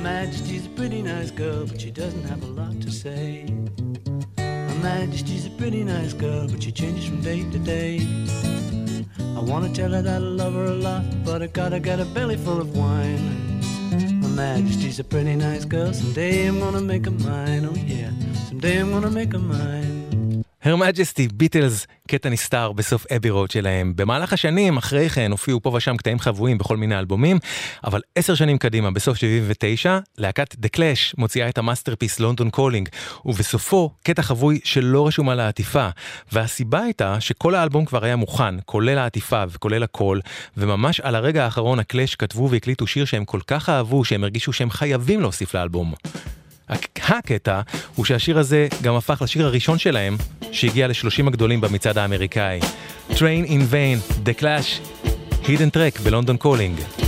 Majesty's a pretty nice girl, but she doesn't have a lot to say. Her Majesty's a pretty nice girl, but she changes from day to day. I wanna tell her that I love her a lot, but I gotta get a belly full of wine. My Majesty's a pretty nice girl, someday I'm gonna make her mine, oh yeah, someday I'm gonna make her mine. הר מג'סטי, ביטלס, קטע נסתר בסוף אבי רוד שלהם. במהלך השנים, אחרי כן, הופיעו פה ושם קטעים חבויים בכל מיני אלבומים, אבל עשר שנים קדימה, בסוף 79, להקת The Clash מוציאה את ה masterpiece London Calling, ובסופו קטע חבוי שלא רשום על העטיפה. והסיבה הייתה שכל האלבום כבר היה מוכן, כולל העטיפה וכולל הכל, וממש על הרגע האחרון הקלאש כתבו והקליטו שיר שהם כל כך אהבו, שהם הרגישו שהם חייבים להוסיף לאלבום. הקטע הוא שהשיר הזה גם הפך לשיר הראשון שלהם, שהגיע לשלושים הגדולים במצעד האמריקאי. Train in Vain, The Clash, Hidden Track בלונדון קולינג.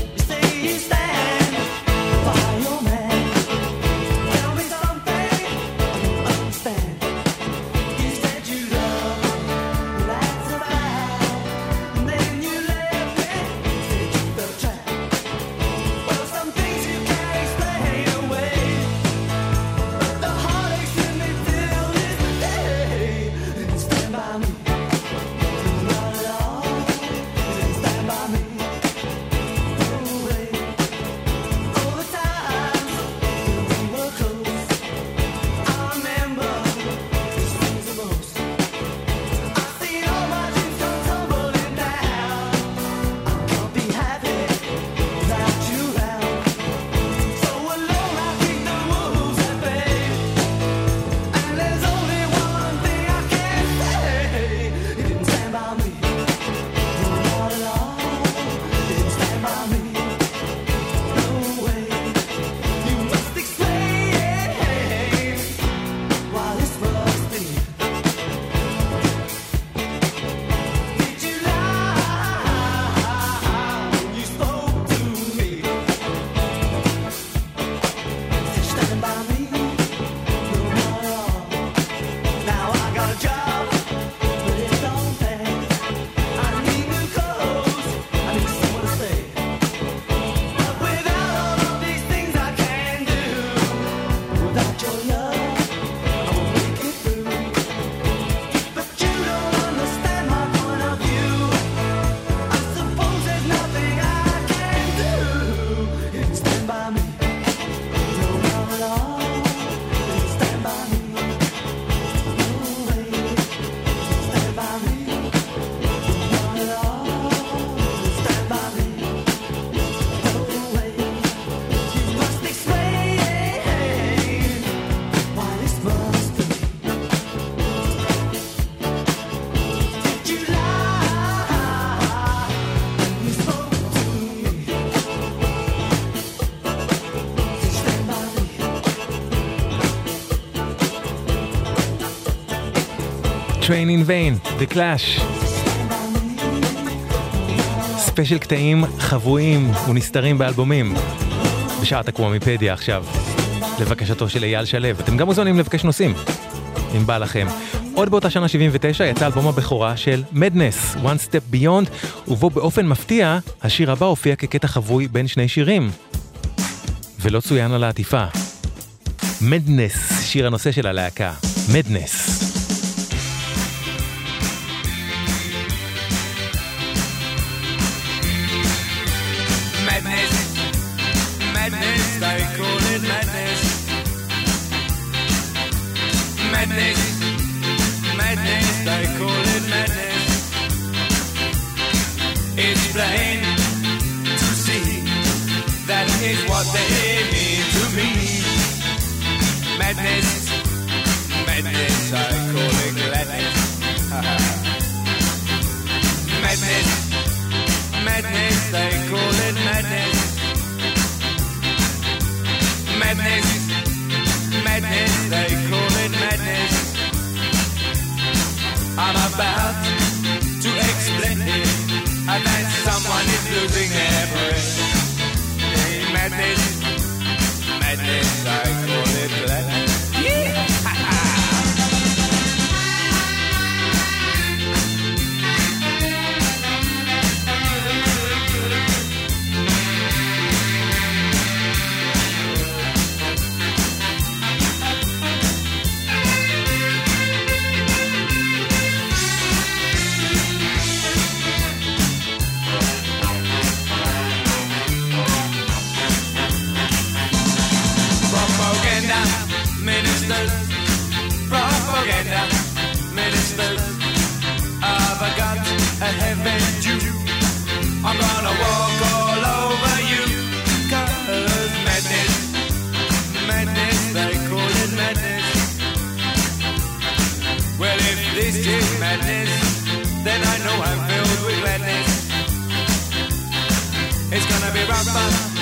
Train in Vain, The Clash. ספיישל קטעים חבויים ונסתרים באלבומים. בשעת הקוואמיפדיה עכשיו, לבקשתו של אייל שלו. אתם גם מוזמנים לבקש נושאים, אם בא לכם. עוד באותה שנה 79 יצא אלבום הבכורה של מדנס, One Step Beyond, ובו באופן מפתיע, השיר הבא הופיע כקטע חבוי בין שני שירים. ולא צוין על העטיפה. מדנס, שיר הנושא של הלהקה, מדנס. Bye.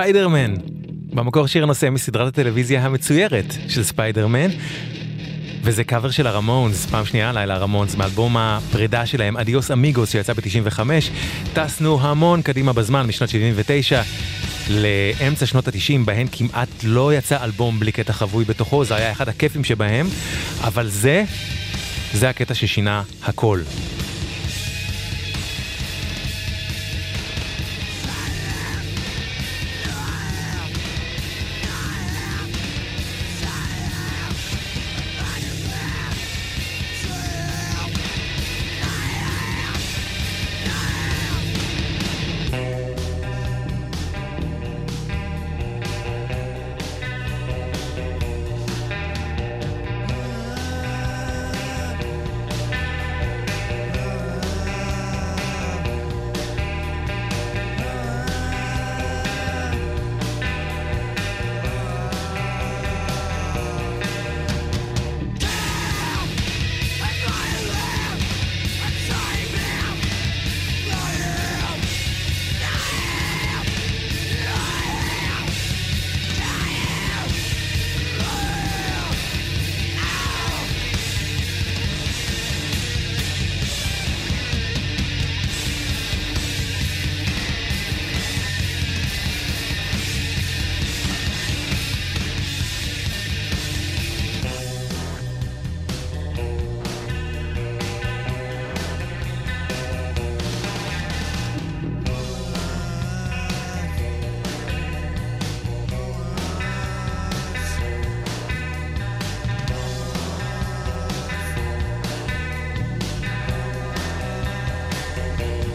ספיידרמן. במקור שיר נושא מסדרת הטלוויזיה המצוירת של ספיידרמן. וזה קאבר של הרמונס, פעם שנייה עליי הרמונס, מאלבום הפרידה שלהם, Adios Amigos שיצא ב-95. טסנו המון קדימה בזמן, משנת 79 לאמצע שנות ה-90, בהן כמעט לא יצא אלבום בלי קטע חבוי בתוכו, זה היה אחד הכיפים שבהם, אבל זה, זה הקטע ששינה הכל.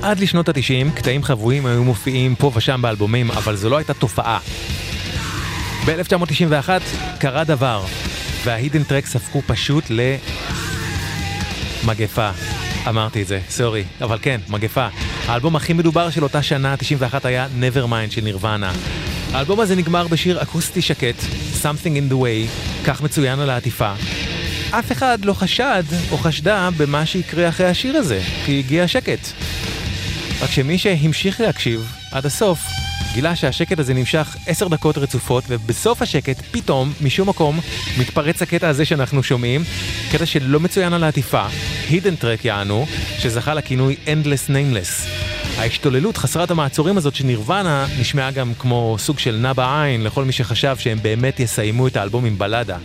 עד לשנות ה-90 קטעים חבויים היו מופיעים פה ושם באלבומים, אבל זו לא הייתה תופעה. ב-1991 קרה דבר, וההידן טרקס הפכו פשוט למגפה. אמרתי את זה, סורי, אבל כן, מגפה. האלבום הכי מדובר של אותה שנה, 91, היה Nevermind של נירוונה. האלבום הזה נגמר בשיר אקוסטי שקט, Something in the way, כך מצוין על העטיפה. אף אחד לא חשד או חשדה במה שיקרה אחרי השיר הזה, כי הגיע שקט. רק שמי שהמשיך להקשיב עד הסוף, גילה שהשקט הזה נמשך עשר דקות רצופות, ובסוף השקט, פתאום, משום מקום, מתפרץ הקטע הזה שאנחנו שומעים, קטע שלא מצוין על העטיפה, הידן טרק יענו, שזכה לכינוי Endless Nameless. ההשתוללות חסרת המעצורים הזאת של נירוונה נשמעה גם כמו סוג של נע בעין לכל מי שחשב שהם באמת יסיימו את האלבום עם בלדה.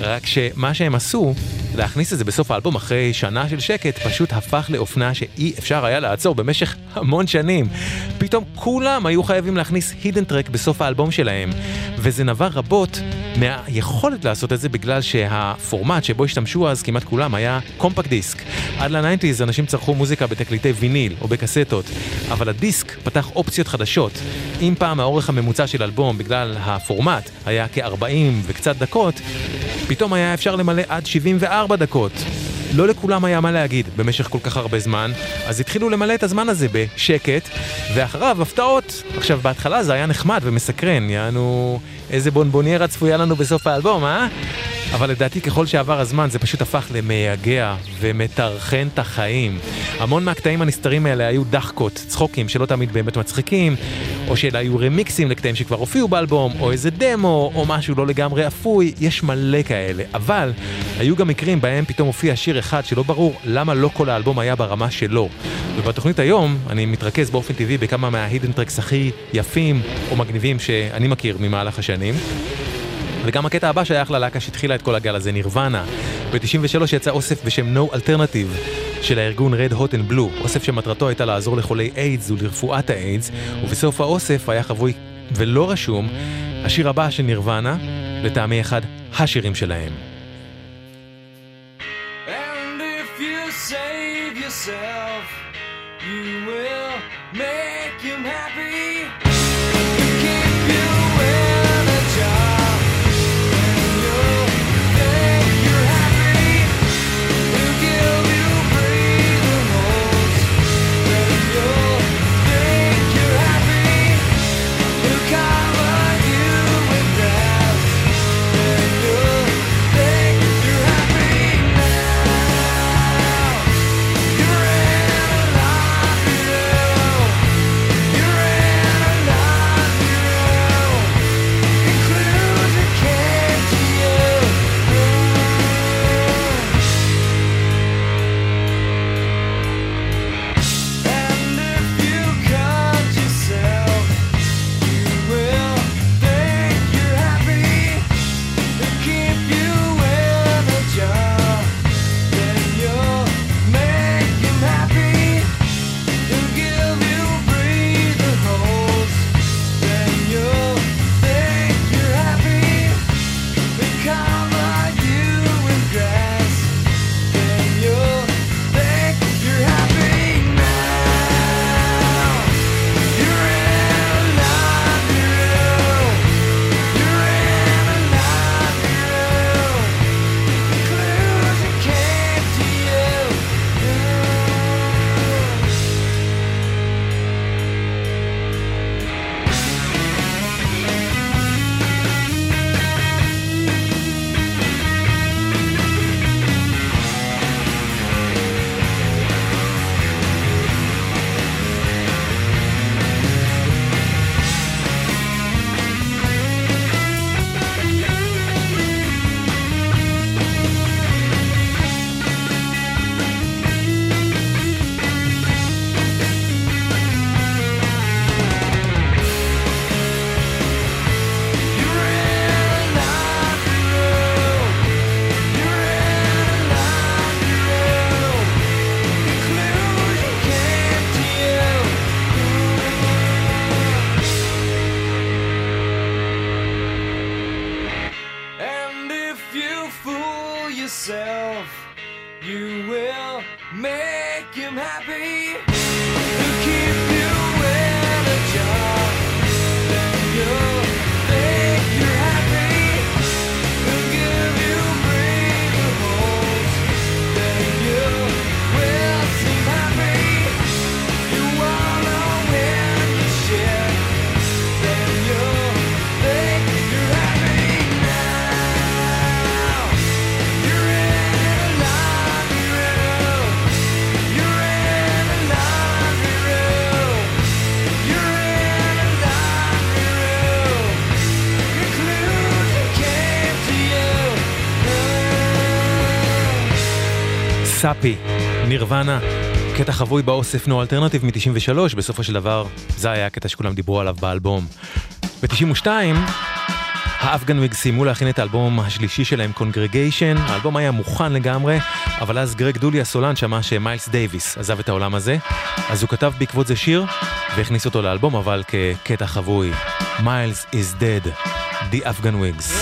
רק שמה שהם עשו, להכניס את זה בסוף האלבום אחרי שנה של שקט, פשוט הפך לאופנה שאי אפשר היה לעצור במשך המון שנים. פתאום כולם היו חייבים להכניס Hidden Track בסוף האלבום שלהם, וזה נבע רבות מהיכולת לעשות את זה בגלל שהפורמט שבו השתמשו אז כמעט כולם היה קומפקט דיסק. עד ל nineties אנשים צרכו מוזיקה בתקליטי ויניל או בקסטות, אבל הדיסק פתח אופציות חדשות. אם פעם האורך הממוצע של אלבום בגלל הפורמט היה כ-40 וקצת דקות, פתאום היה אפשר למלא עד 74 דקות. לא לכולם היה מה להגיד במשך כל כך הרבה זמן, אז התחילו למלא את הזמן הזה בשקט, ואחריו הפתעות. עכשיו, בהתחלה זה היה נחמד ומסקרן, יענו איזה בונבוניירה צפויה לנו בסוף האלבום, אה? אבל לדעתי ככל שעבר הזמן זה פשוט הפך למייגע ומטרחן את החיים. המון מהקטעים הנסתרים האלה היו דחקות, צחוקים שלא תמיד באמת מצחיקים, או שאלה היו רמיקסים לקטעים שכבר הופיעו באלבום, או איזה דמו, או משהו לא לגמרי אפוי, יש מלא כאלה. אבל היו גם מקרים בהם פתאום הופיע שיר אחד שלא ברור למה לא כל האלבום היה ברמה שלו. ובתוכנית היום אני מתרכז באופן טבעי בכמה מההידן טרקס הכי יפים או מגניבים שאני מכיר ממהלך השנים. וגם הקטע הבא שייך ללהקה שהתחילה את כל הגל הזה, נירוונה. ב-93 יצא אוסף בשם No Alternative של הארגון Red Hot and Blue, אוסף שמטרתו הייתה לעזור לחולי איידס ולרפואת האיידס, ובסוף האוסף היה חבוי ולא רשום השיר הבא של נירוונה, לטעמי אחד השירים שלהם. You will make him happy. Sappy, נירוונה, קטע חבוי באוסף No Alternative מ-93, בסופו של דבר זה היה הקטע שכולם דיברו עליו באלבום. ב-92, ה Afghan Whigs סיימו להכין את האלבום השלישי שלהם, Congregation, האלבום היה מוכן לגמרי, אבל אז גרג דולי הסולן שמע שמיילס דייוויס עזב את העולם הזה, אז הוא כתב בעקבות זה שיר, והכניס אותו לאלבום, אבל כקטע חבוי. Miles is dead, The Afghan Whigs.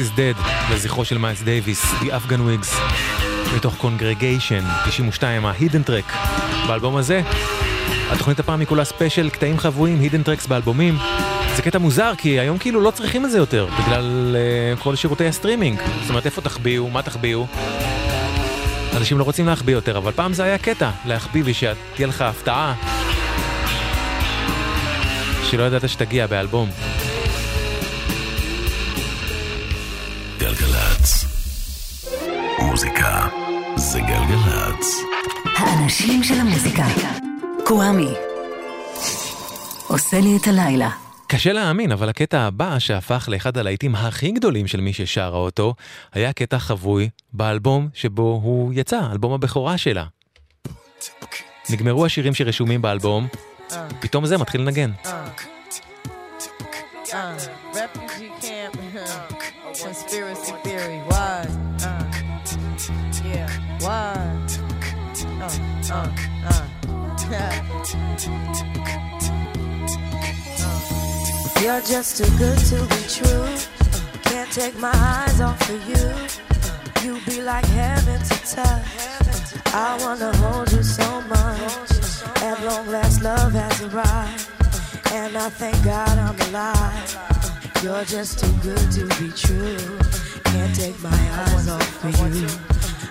Is dead, לזכרו של מיילס דייוויס, The Afghan Whigs, מתוך Congregation, 92, ה-Hidden Track. באלבום הזה, התוכנית הפעם היא כולה ספיישל, קטעים חבויים, Hidden Tracks באלבומים. זה קטע מוזר, כי היום כאילו לא צריכים את זה יותר, בגלל uh, כל שירותי הסטרימינג. זאת אומרת, איפה תחביאו, מה תחביאו? אנשים לא רוצים להחביא יותר, אבל פעם זה היה קטע, להחביא ושתהיה לך הפתעה. שלא ידעת שתגיע באלבום. מוזיקה זה גלגלצ. האנשים של המוזיקה. קוואמי. עושה לי את הלילה. קשה להאמין, אבל הקטע הבא, שהפך לאחד הלהיטים הכי גדולים של מי ששרה אותו, היה קטע חבוי באלבום שבו הוא יצא, אלבום הבכורה שלה. נגמרו השירים שרשומים באלבום, פתאום זה מתחיל לנגן. Uh, refugee camp, conspiracy theory. Why? Uh. You're just too good to be true. Can't take my eyes off of you. You be like heaven to touch. I wanna hold you so much. At long last, love has arrived. And I thank God I'm alive. You're just too good to be true. Can't take my eyes off of you.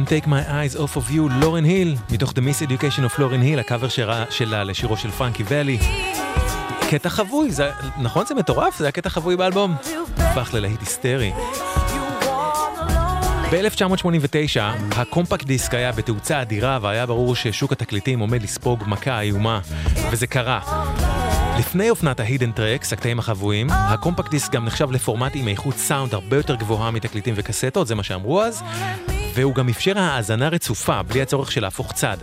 Can't take my eyes off of you, לורן היל, מתוך The Miseducation of Lauryn Hill, הקאבר שלה- שלה לשירו של פרנקי ואלי. קטע חבוי, זה, נכון זה מטורף? זה היה קטע חבוי באלבום. הפך ללהיט היסטרי. ב-1989 הקומפקט דיסק היה בתאוצה אדירה והיה ברור ששוק התקליטים עומד לספוג מכה איומה, וזה קרה. לפני אופנת ה Hidden Tracks, הקטעים החבויים, הקומפקט דיסק גם נחשב לפורמט עם איכות סאונד הרבה יותר גבוהה מתקליטים וקסטות, זה מה שאמרו אז, והוא גם אפשר האזנה רצופה, בלי הצורך של להפוך צד.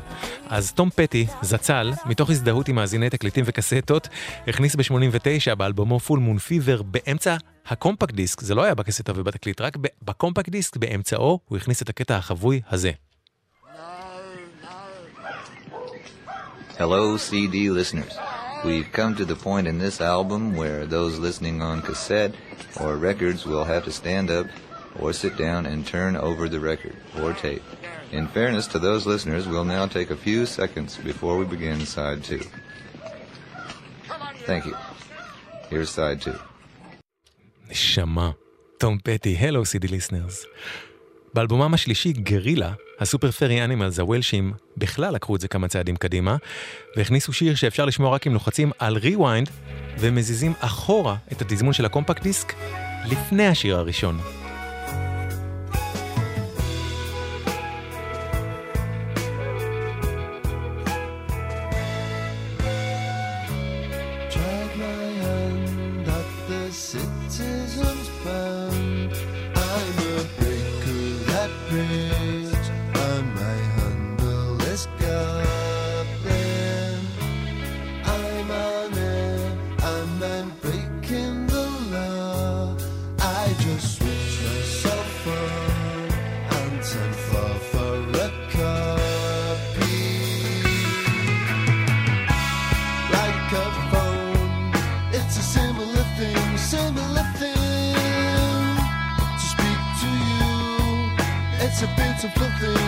אז תום פטי, זצ"ל, מתוך הזדהות עם מאזיני תקליטים וקסטות, הכניס ב-89 באלבומו פול מון פיבר באמצע הקומפקט דיסק, זה לא היה בקסטה ובתקליט, רק בקומפקט דיסק באמצעו הוא הכניס את הקטע החבוי הזה. Hello, CD listeners. We've come to the point in this album where those listening on cassette or records will have to stand up or sit down and turn over the record or tape. In fairness to those listeners, we'll now take a few seconds before we begin side two. Thank you. Here's side two. נשמה. תום פטי, Hello CD Listeners. באלבומם השלישי, Guerrilla, ה Super Furry Animals הוולשים בכלל לקחו את זה כמה צעדים קדימה, והכניסו שיר שאפשר לשמוע רק אם לוחצים על rewind, ומזיזים אחורה את התזמון של הקומפקט דיסק לפני השיר הראשון. to fulfill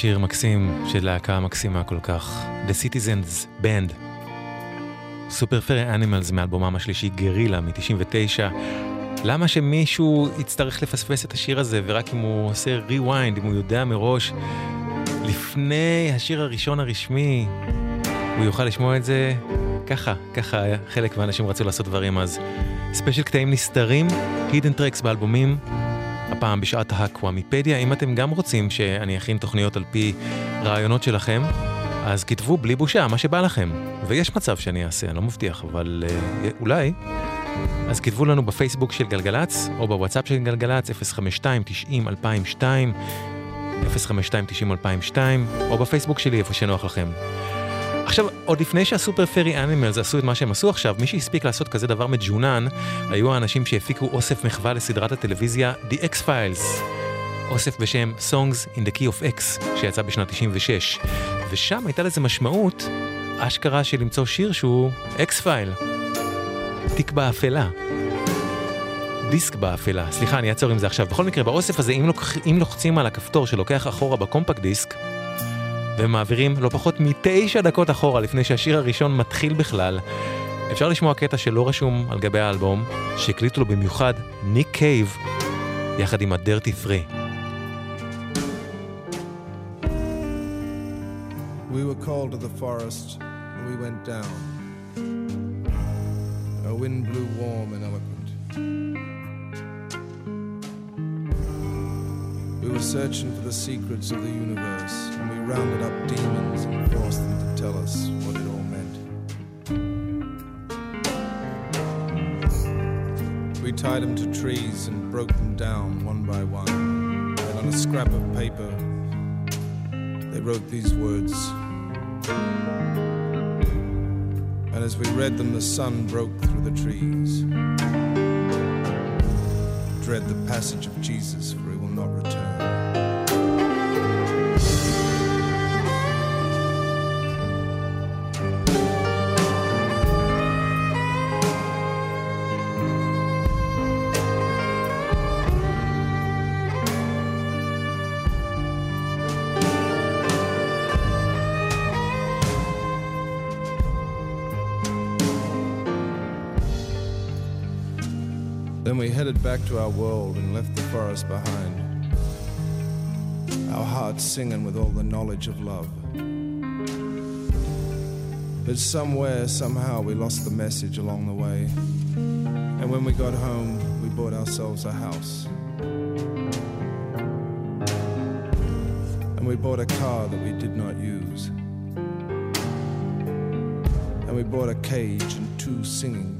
שיר מקסים של להקה מקסימה כל כך. The Citizens Band. Super Furry Animals מאלבומם השלישי גרילה מ-99. למה שמישהו יצטרך לפספס את השיר הזה ורק אם הוא עושה rewind, אם הוא יודע מראש לפני השיר הראשון הרשמי, הוא יוכל לשמוע את זה ככה, ככה חלק מהאנשים רצו לעשות דברים אז. ספיישל קטעים נסתרים, hidden tracks באלבומים, הפעם בשעת הקוואמיפדיה. אם אתם גם רוצים שאני אכין תוכניות על פי רעיונות שלכם, אז כתבו בלי בושה, מה שבא לכם. ויש מצב שאני אעשה, אני לא מבטיח, אבל אה, אולי. אז כתבו לנו בפייסבוק של גלגלצ, או בוואטסאפ של גלגלצ, 052-90-2002, 052-90-2002, או בפייסבוק שלי, איפה שנוח לכם. עכשיו, עוד לפני שהסופר פרי אנימלס עשו את מה שהם עשו עכשיו, מי שהספיק לעשות כזה דבר מג'ונן, היו האנשים שהפיקו אוסף מחווה לסדרת הטלוויזיה The X-Files. אוסף בשם Songs in the Key of X, שיצא בשנת 96. ושם הייתה לזה משמעות, אשכרה של למצוא שיר שהוא X-File. תיק באפלה. דיסק באפלה. סליחה, אני אעצור עם זה עכשיו. בכל מקרה, באוסף הזה, אם, לוקח, אם לוחצים על הכפתור שלוקח אחורה בקומפקט דיסק, ומעבירים לא פחות מתשע דקות אחורה לפני שהשיר הראשון מתחיל בכלל, אפשר לשמוע קטע שלא רשום על גבי האלבום, שהקליטו לו במיוחד ניק קייב, יחד עם ה-Dirty 3. We were called to the forest, and we went down. A wind blew warm and eloquent. We were searching for the secrets of the universe, rounded up demons and forced them to tell us what it all meant. We tied them to trees and broke them down one by one. And on a scrap of paper, they wrote these words. And as we read them, the sun broke through the trees. Dread the passage of Jesus, for Back to our world and left the forest behind. Our hearts singing with all the knowledge of love. But somewhere, somehow, we lost the message along the way. And when we got home, we bought ourselves a house. And we bought a car that we did not use. And we bought a cage and two singing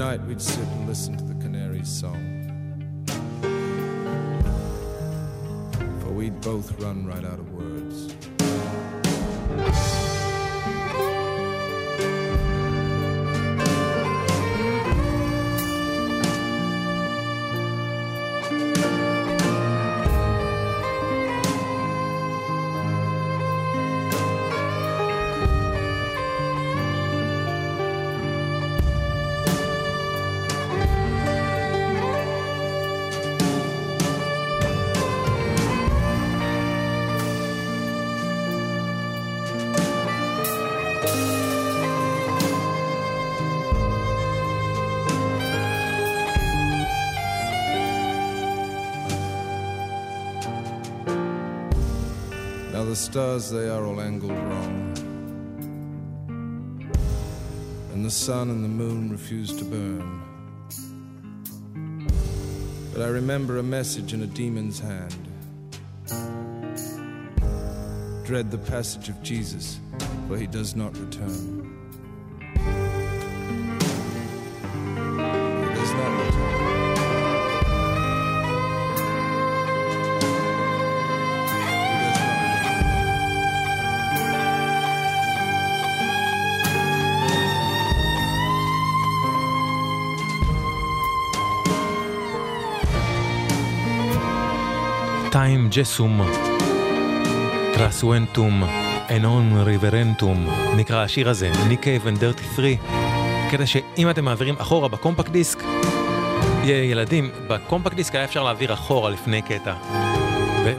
night we'd sit and listen to the canary's song. For we'd both run right out of words. Stars, they are all angled wrong. And the sun and the moon refuse to burn. But I remember a message in a demon's hand. Dread the passage of Jesus, for he does not return. טיים ג'סום, טרסוונטום, אנון ריברנטום, נקרא השיר הזה, ניקי ונדרטי 3, קטע שאם אתם מעבירים אחורה בקומפקט דיסק, ילדים, בקומפקט דיסק היה אפשר להעביר אחורה לפני קטע,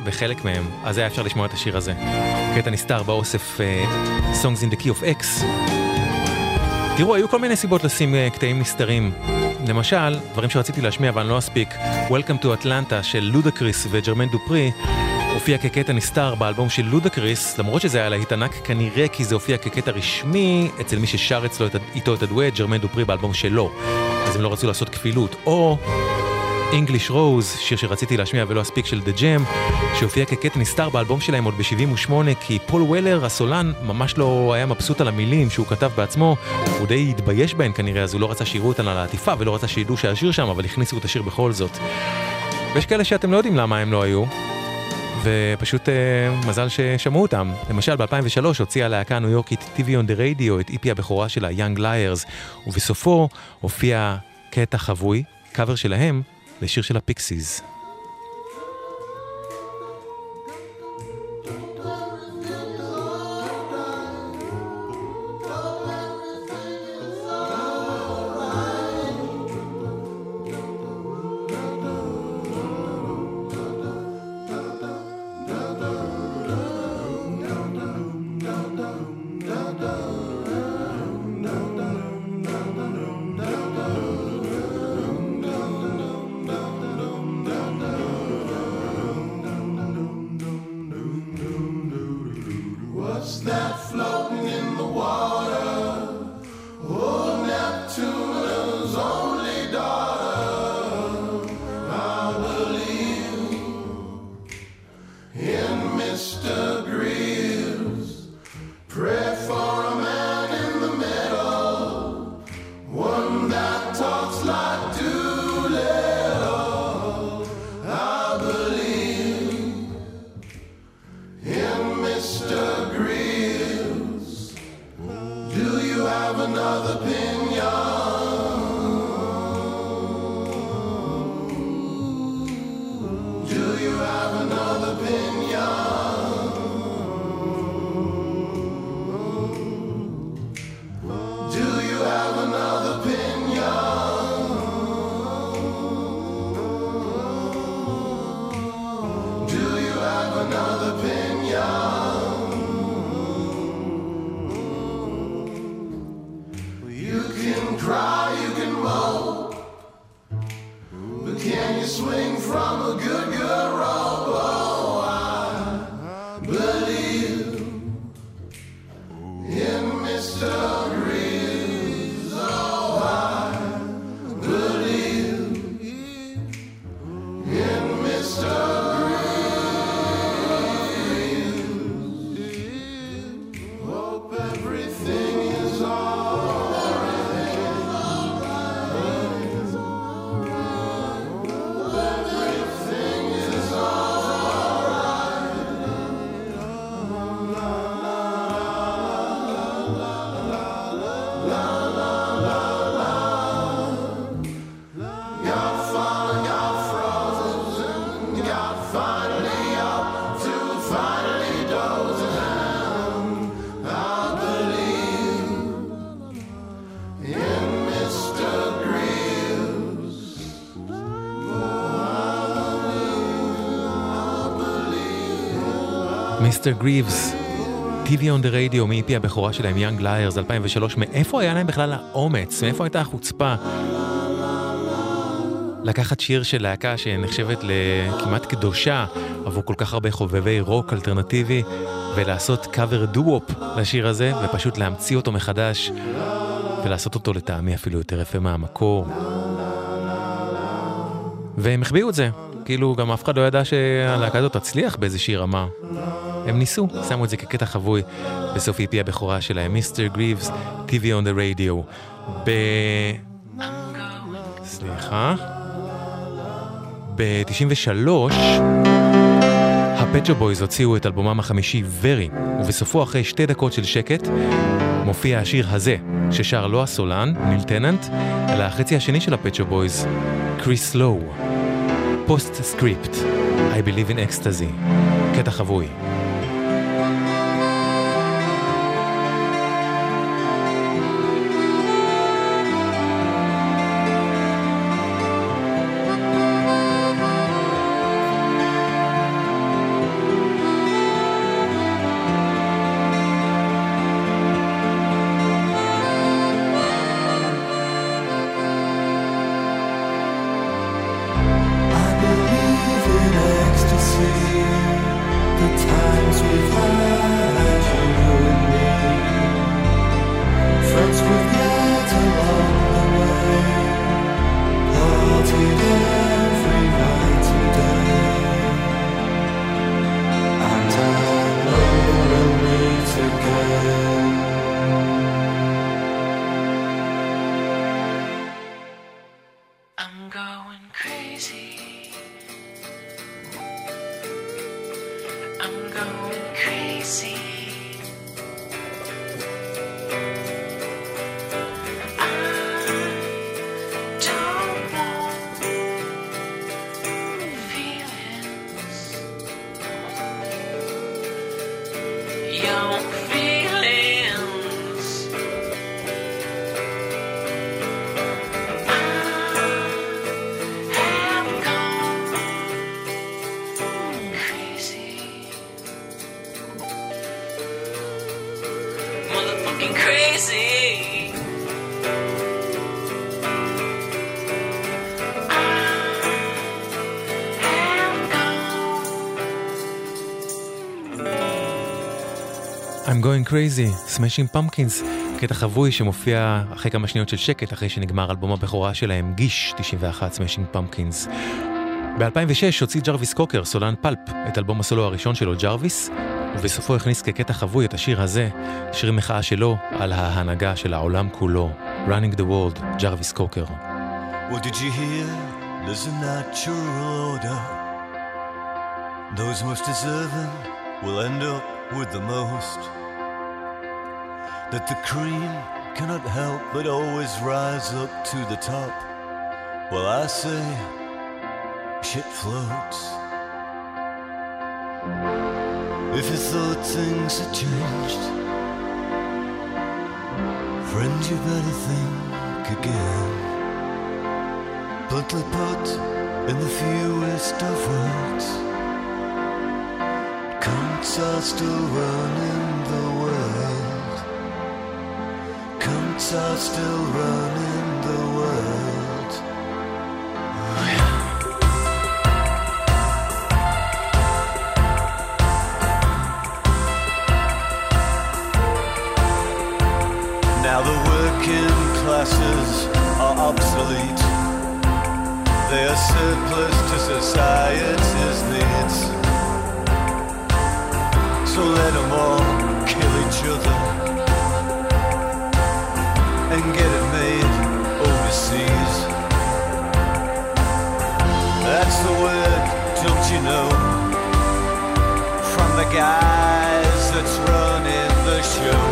בחלק מהם, אז היה אפשר לשמוע את השיר הזה. קטע נסתר באוסף uh, Songs in the Key of X. תראו, היו כל מיני סיבות לשים uh, קטעים נסתרים למשל, דברים שרציתי להשמיע אבל אני לא אספיק, Welcome to Atlanta של לודקריס וג'רמן דופרי, הופיע כקטע נסתר באלבום של לודקריס, למרות שזה היה להיט ענק, כנראה כי זה הופיע כקטע רשמי אצל מי ששר אצלו את, איתו את הדואט, ג'רמן דופרי באלבום שלו, אז הם לא רצו לעשות כפילות. או English Rose, שיר שרציתי להשמיע ולא אספיק של The Jam, שהופיע כקטע נסתר באלבום שלהם עוד ב-78, כי פול וולר, הסולן, ממש לא היה מבסוט על המילים שהוא כתב בעצמו, הוא די התבייש בהן כנראה, אז הוא לא רצה שיראו אותן על העטיפה ולא רצה שידעו שהשיר שם, אבל הכניסו את השיר בכל זאת. ויש כאלה שאתם לא יודעים למה הם לא היו, ופשוט אה, מזל ששמעו אותם. למשל, ב-2003 הוציאה הלהקה הניו יורקית TV on the Radio את EP הבכורה שלה, Young Liars, ובסופו הופיע קטע חבוי, קאבר שלהם, לשיר של ה Pixies. Mr. Grieves, TV on the Radio מ-EP הבכורה שלהם, Young Liars 2003, מאיפה היה להם בכלל האומץ? מאיפה הייתה החוצפה? לקחת שיר של להקה שנחשבת לכמעט קדושה עבור כל כך הרבה חובבי רוק אלטרנטיבי ולעשות קאבר דו-וופ לשיר הזה ופשוט להמציא אותו מחדש ולעשות אותו לטעמי אפילו יותר יפה מהמקור. והם החביאו את זה, כאילו גם אף אחד לא ידע שהלהקה הזאת תצליח באיזושהי רמה. הם ניסו, שמו את זה כקטע חבוי בסוף EP הבכורה שלהם, מיסטר גריבס, TV on the Radio. ב... סליחה. ב-93, הפצ'ו בויז הוציאו את אלבומם החמישי ורי, ובסופו אחרי שתי דקות של שקט, מופיע השיר הזה, ששר לא הסולן, ניל טננט, אלא החצי השני של ה Pet Shop Boys, קריס לואו. Postscript, I Believe in Ecstasy, קטע חבוי. Crazy, Smashing Pumpkins, קטע חבוי שמופיע אחרי כמה שניות של שקט, אחרי שנגמר אלבום הבכורה שלהם, Gish 91, Smashing Pumpkins. ב-2006 הוציא ג'רוויס קוקר, סולן Pulp, את אלבום הסולו הראשון שלו, ג'רוויס, ובסופו הכניס כקטע חבוי את השיר הזה, שיר מחאה שלו על ההנהגה של העולם כולו, Running the World, ג'רוויס קוקר. Well did you hear? There's a natural order. Those most deserving will end up with the most. That the cream cannot help but always rise up to the top. Well, I say, shit floats. If you thought things had changed, friend, you better think again. Bluntly put in the fewest of words, counts are still running Counts are still running the world. Now the working classes are obsolete. They are surplus to society's needs. So let them all kill each other and get it made overseas. That's the word, don't you know? From the guys that's running the show.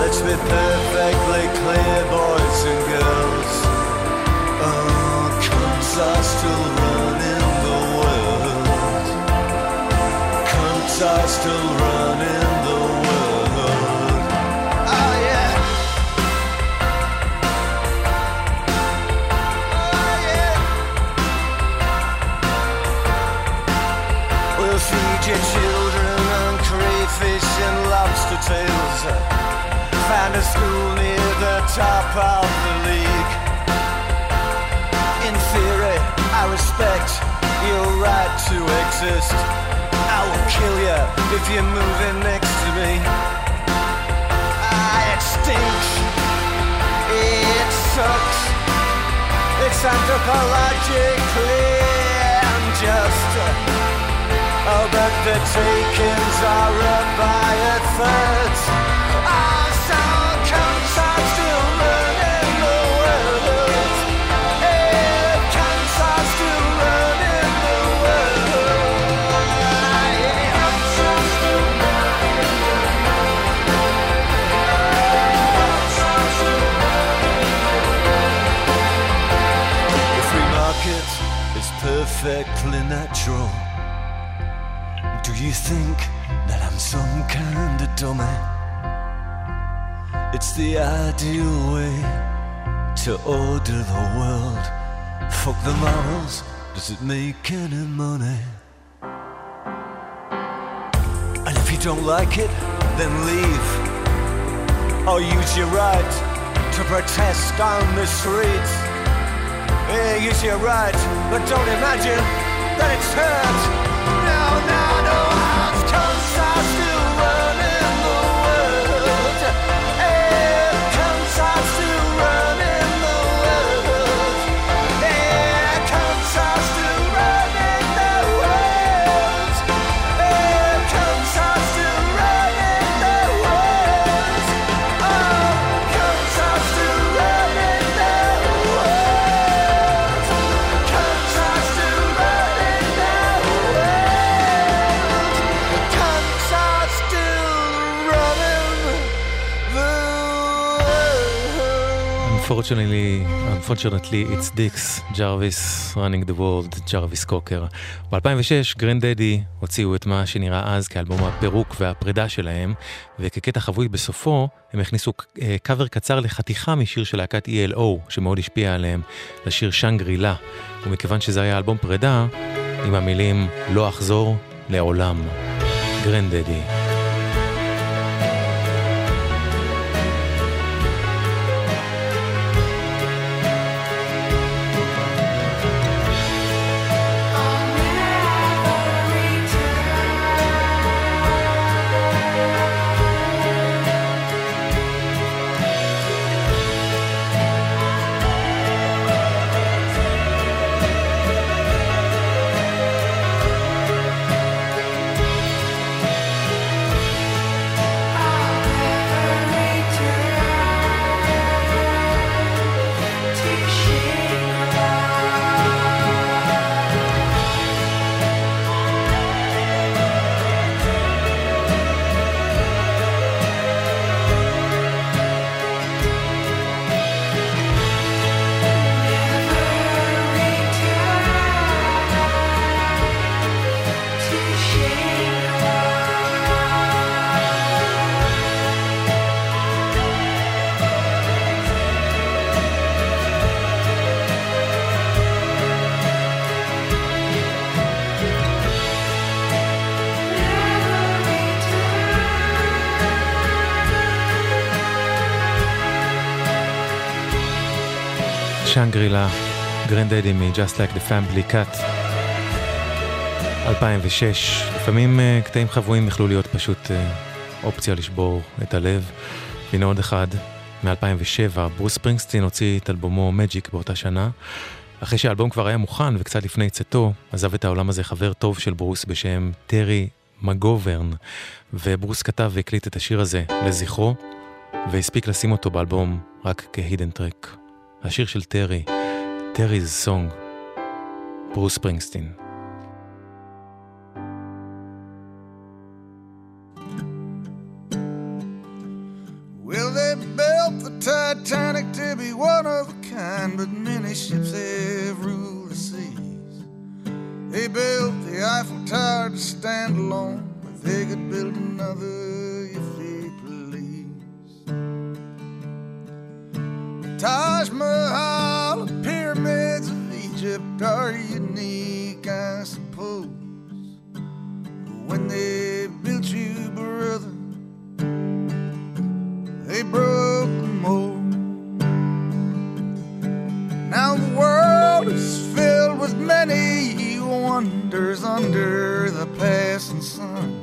Let's be perfectly clear, boys and girls. Oh, cunts are still running the world. Cunts are still running A school near the top of the league. In theory, I respect your right to exist. I will kill you if you're moving next to me. Ah, it. It sucks. It's anthropologically unjust. Oh, but the takings are up by a third. Oh, perfectly natural. Do you think that I'm some kind of dummy? It's the ideal way to order the world. Fuck the morals, does it make any money? And if you don't like it, then leave. Or use your right to protest on the streets. Use your right, but don't imagine that it's hurt. Unfortunately, unfortunately, it's Dix, ג'רוויס, running the world, ג'רוויס קוקר. ב-2006, גרנד דדי הוציאו את מה שנראה אז כאלבום הפירוק והפרידה שלהם, וכקטע חבוי בסופו, הם הכניסו אה, קאבר קצר לחתיכה משיר של להקת ELO, שמאוד השפיע עליהם, לשיר שנגרילה. ומכיוון שזה היה אלבום פרידה, עם המילים לא אחזור לעולם. גרנד דדי. שנגרילה, גרנדדי מ-Just Like the Family Cut, 2006. לפעמים אה, קטעים חבויים יכלו להיות פשוט אה, אופציה לשבור את הלב. והנה עוד אחד, מ-2007, ברוס ספרינגסטין הוציא את אלבומו מג'יק באותה שנה. אחרי שהאלבום כבר היה מוכן וקצת לפני צאתו, עזב את העולם הזה חבר טוב של ברוס בשם טרי מגוברן, וברוס כתב והקליט את השיר הזה לזכרו, והספיק לשים אותו באלבום רק כהידן טרק. השיר של טרי, טרי's סונג, ברוס ספרינגסטין. Well, they built the Titanic to be one of a kind, but many ships have ruled the seas. They built the Eiffel Tower to stand alone, but they could build another Taj Mahal, the pyramids of Egypt are unique, I suppose. But when they built you, brother, they broke the mold. Now the world is filled with many wonders under the passing sun.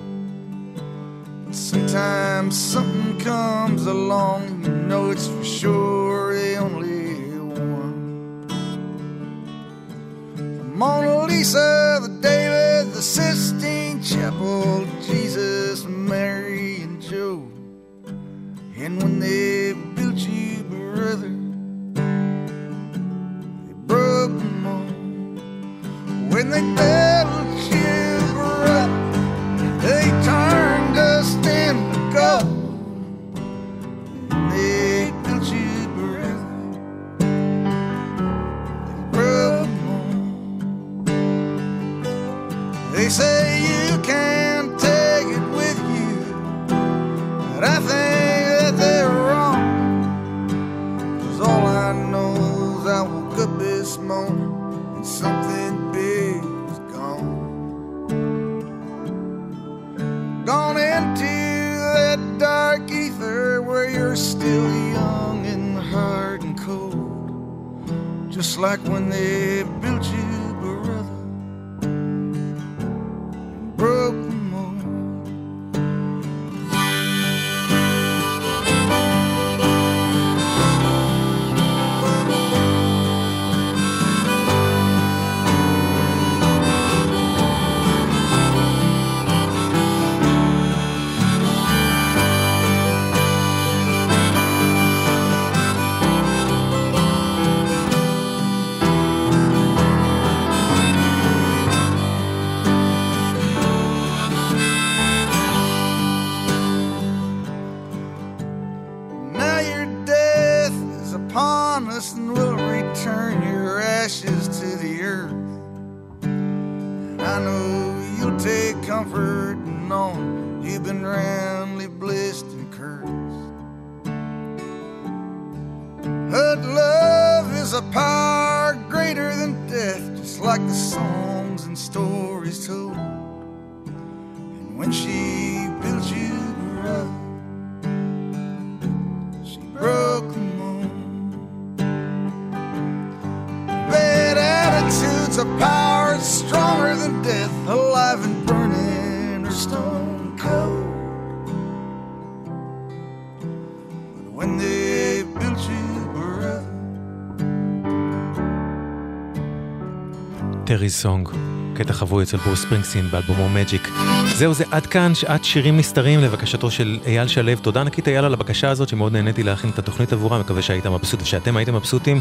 Sometimes something comes along, Terry's Song, קטע חבוי אצל ברוס ספרינגסטין באלבומו Magic. זהו זה עד כאן שעת שירים נסתרים לבקשתו של אייל שלו. תודה ענקית אייל על הבקשה הזאת שמאוד נהניתי להכין את התוכנית עבורה, מקווה שהיית מבסוט ושאתם הייתם מבסוטים.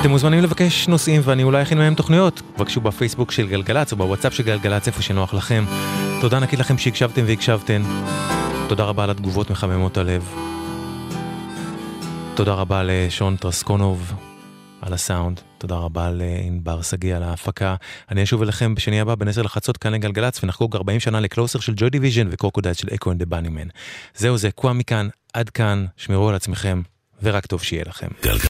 אתם מוזמנים לבקש נושאים ואני אולי אכין מהם תוכניות. בבקשו בפייסבוק של גלגלצ או בוואטסאפ של גלגלצ איפה שנוח לכם. תודה ענקית לכם שהקשבתם והקשבתן. תודה רבה על התגובות מחממות הלב. תודה רבה לשון טרסקונוב על הסאונד. תודה רבה לענבר שגיא על ההפקה. אני אשוב אליכם בשני הבא בין 10 לחצות כאן לגלגלצ ונחגוג 40 שנה ל Closer של Joy Division ו Crocodiles של Echo and the Bunnymen. זהו זה, קוואמי כאן, עד כאן, שמרו על עצמכם, ורק טוב שיהיה לכם.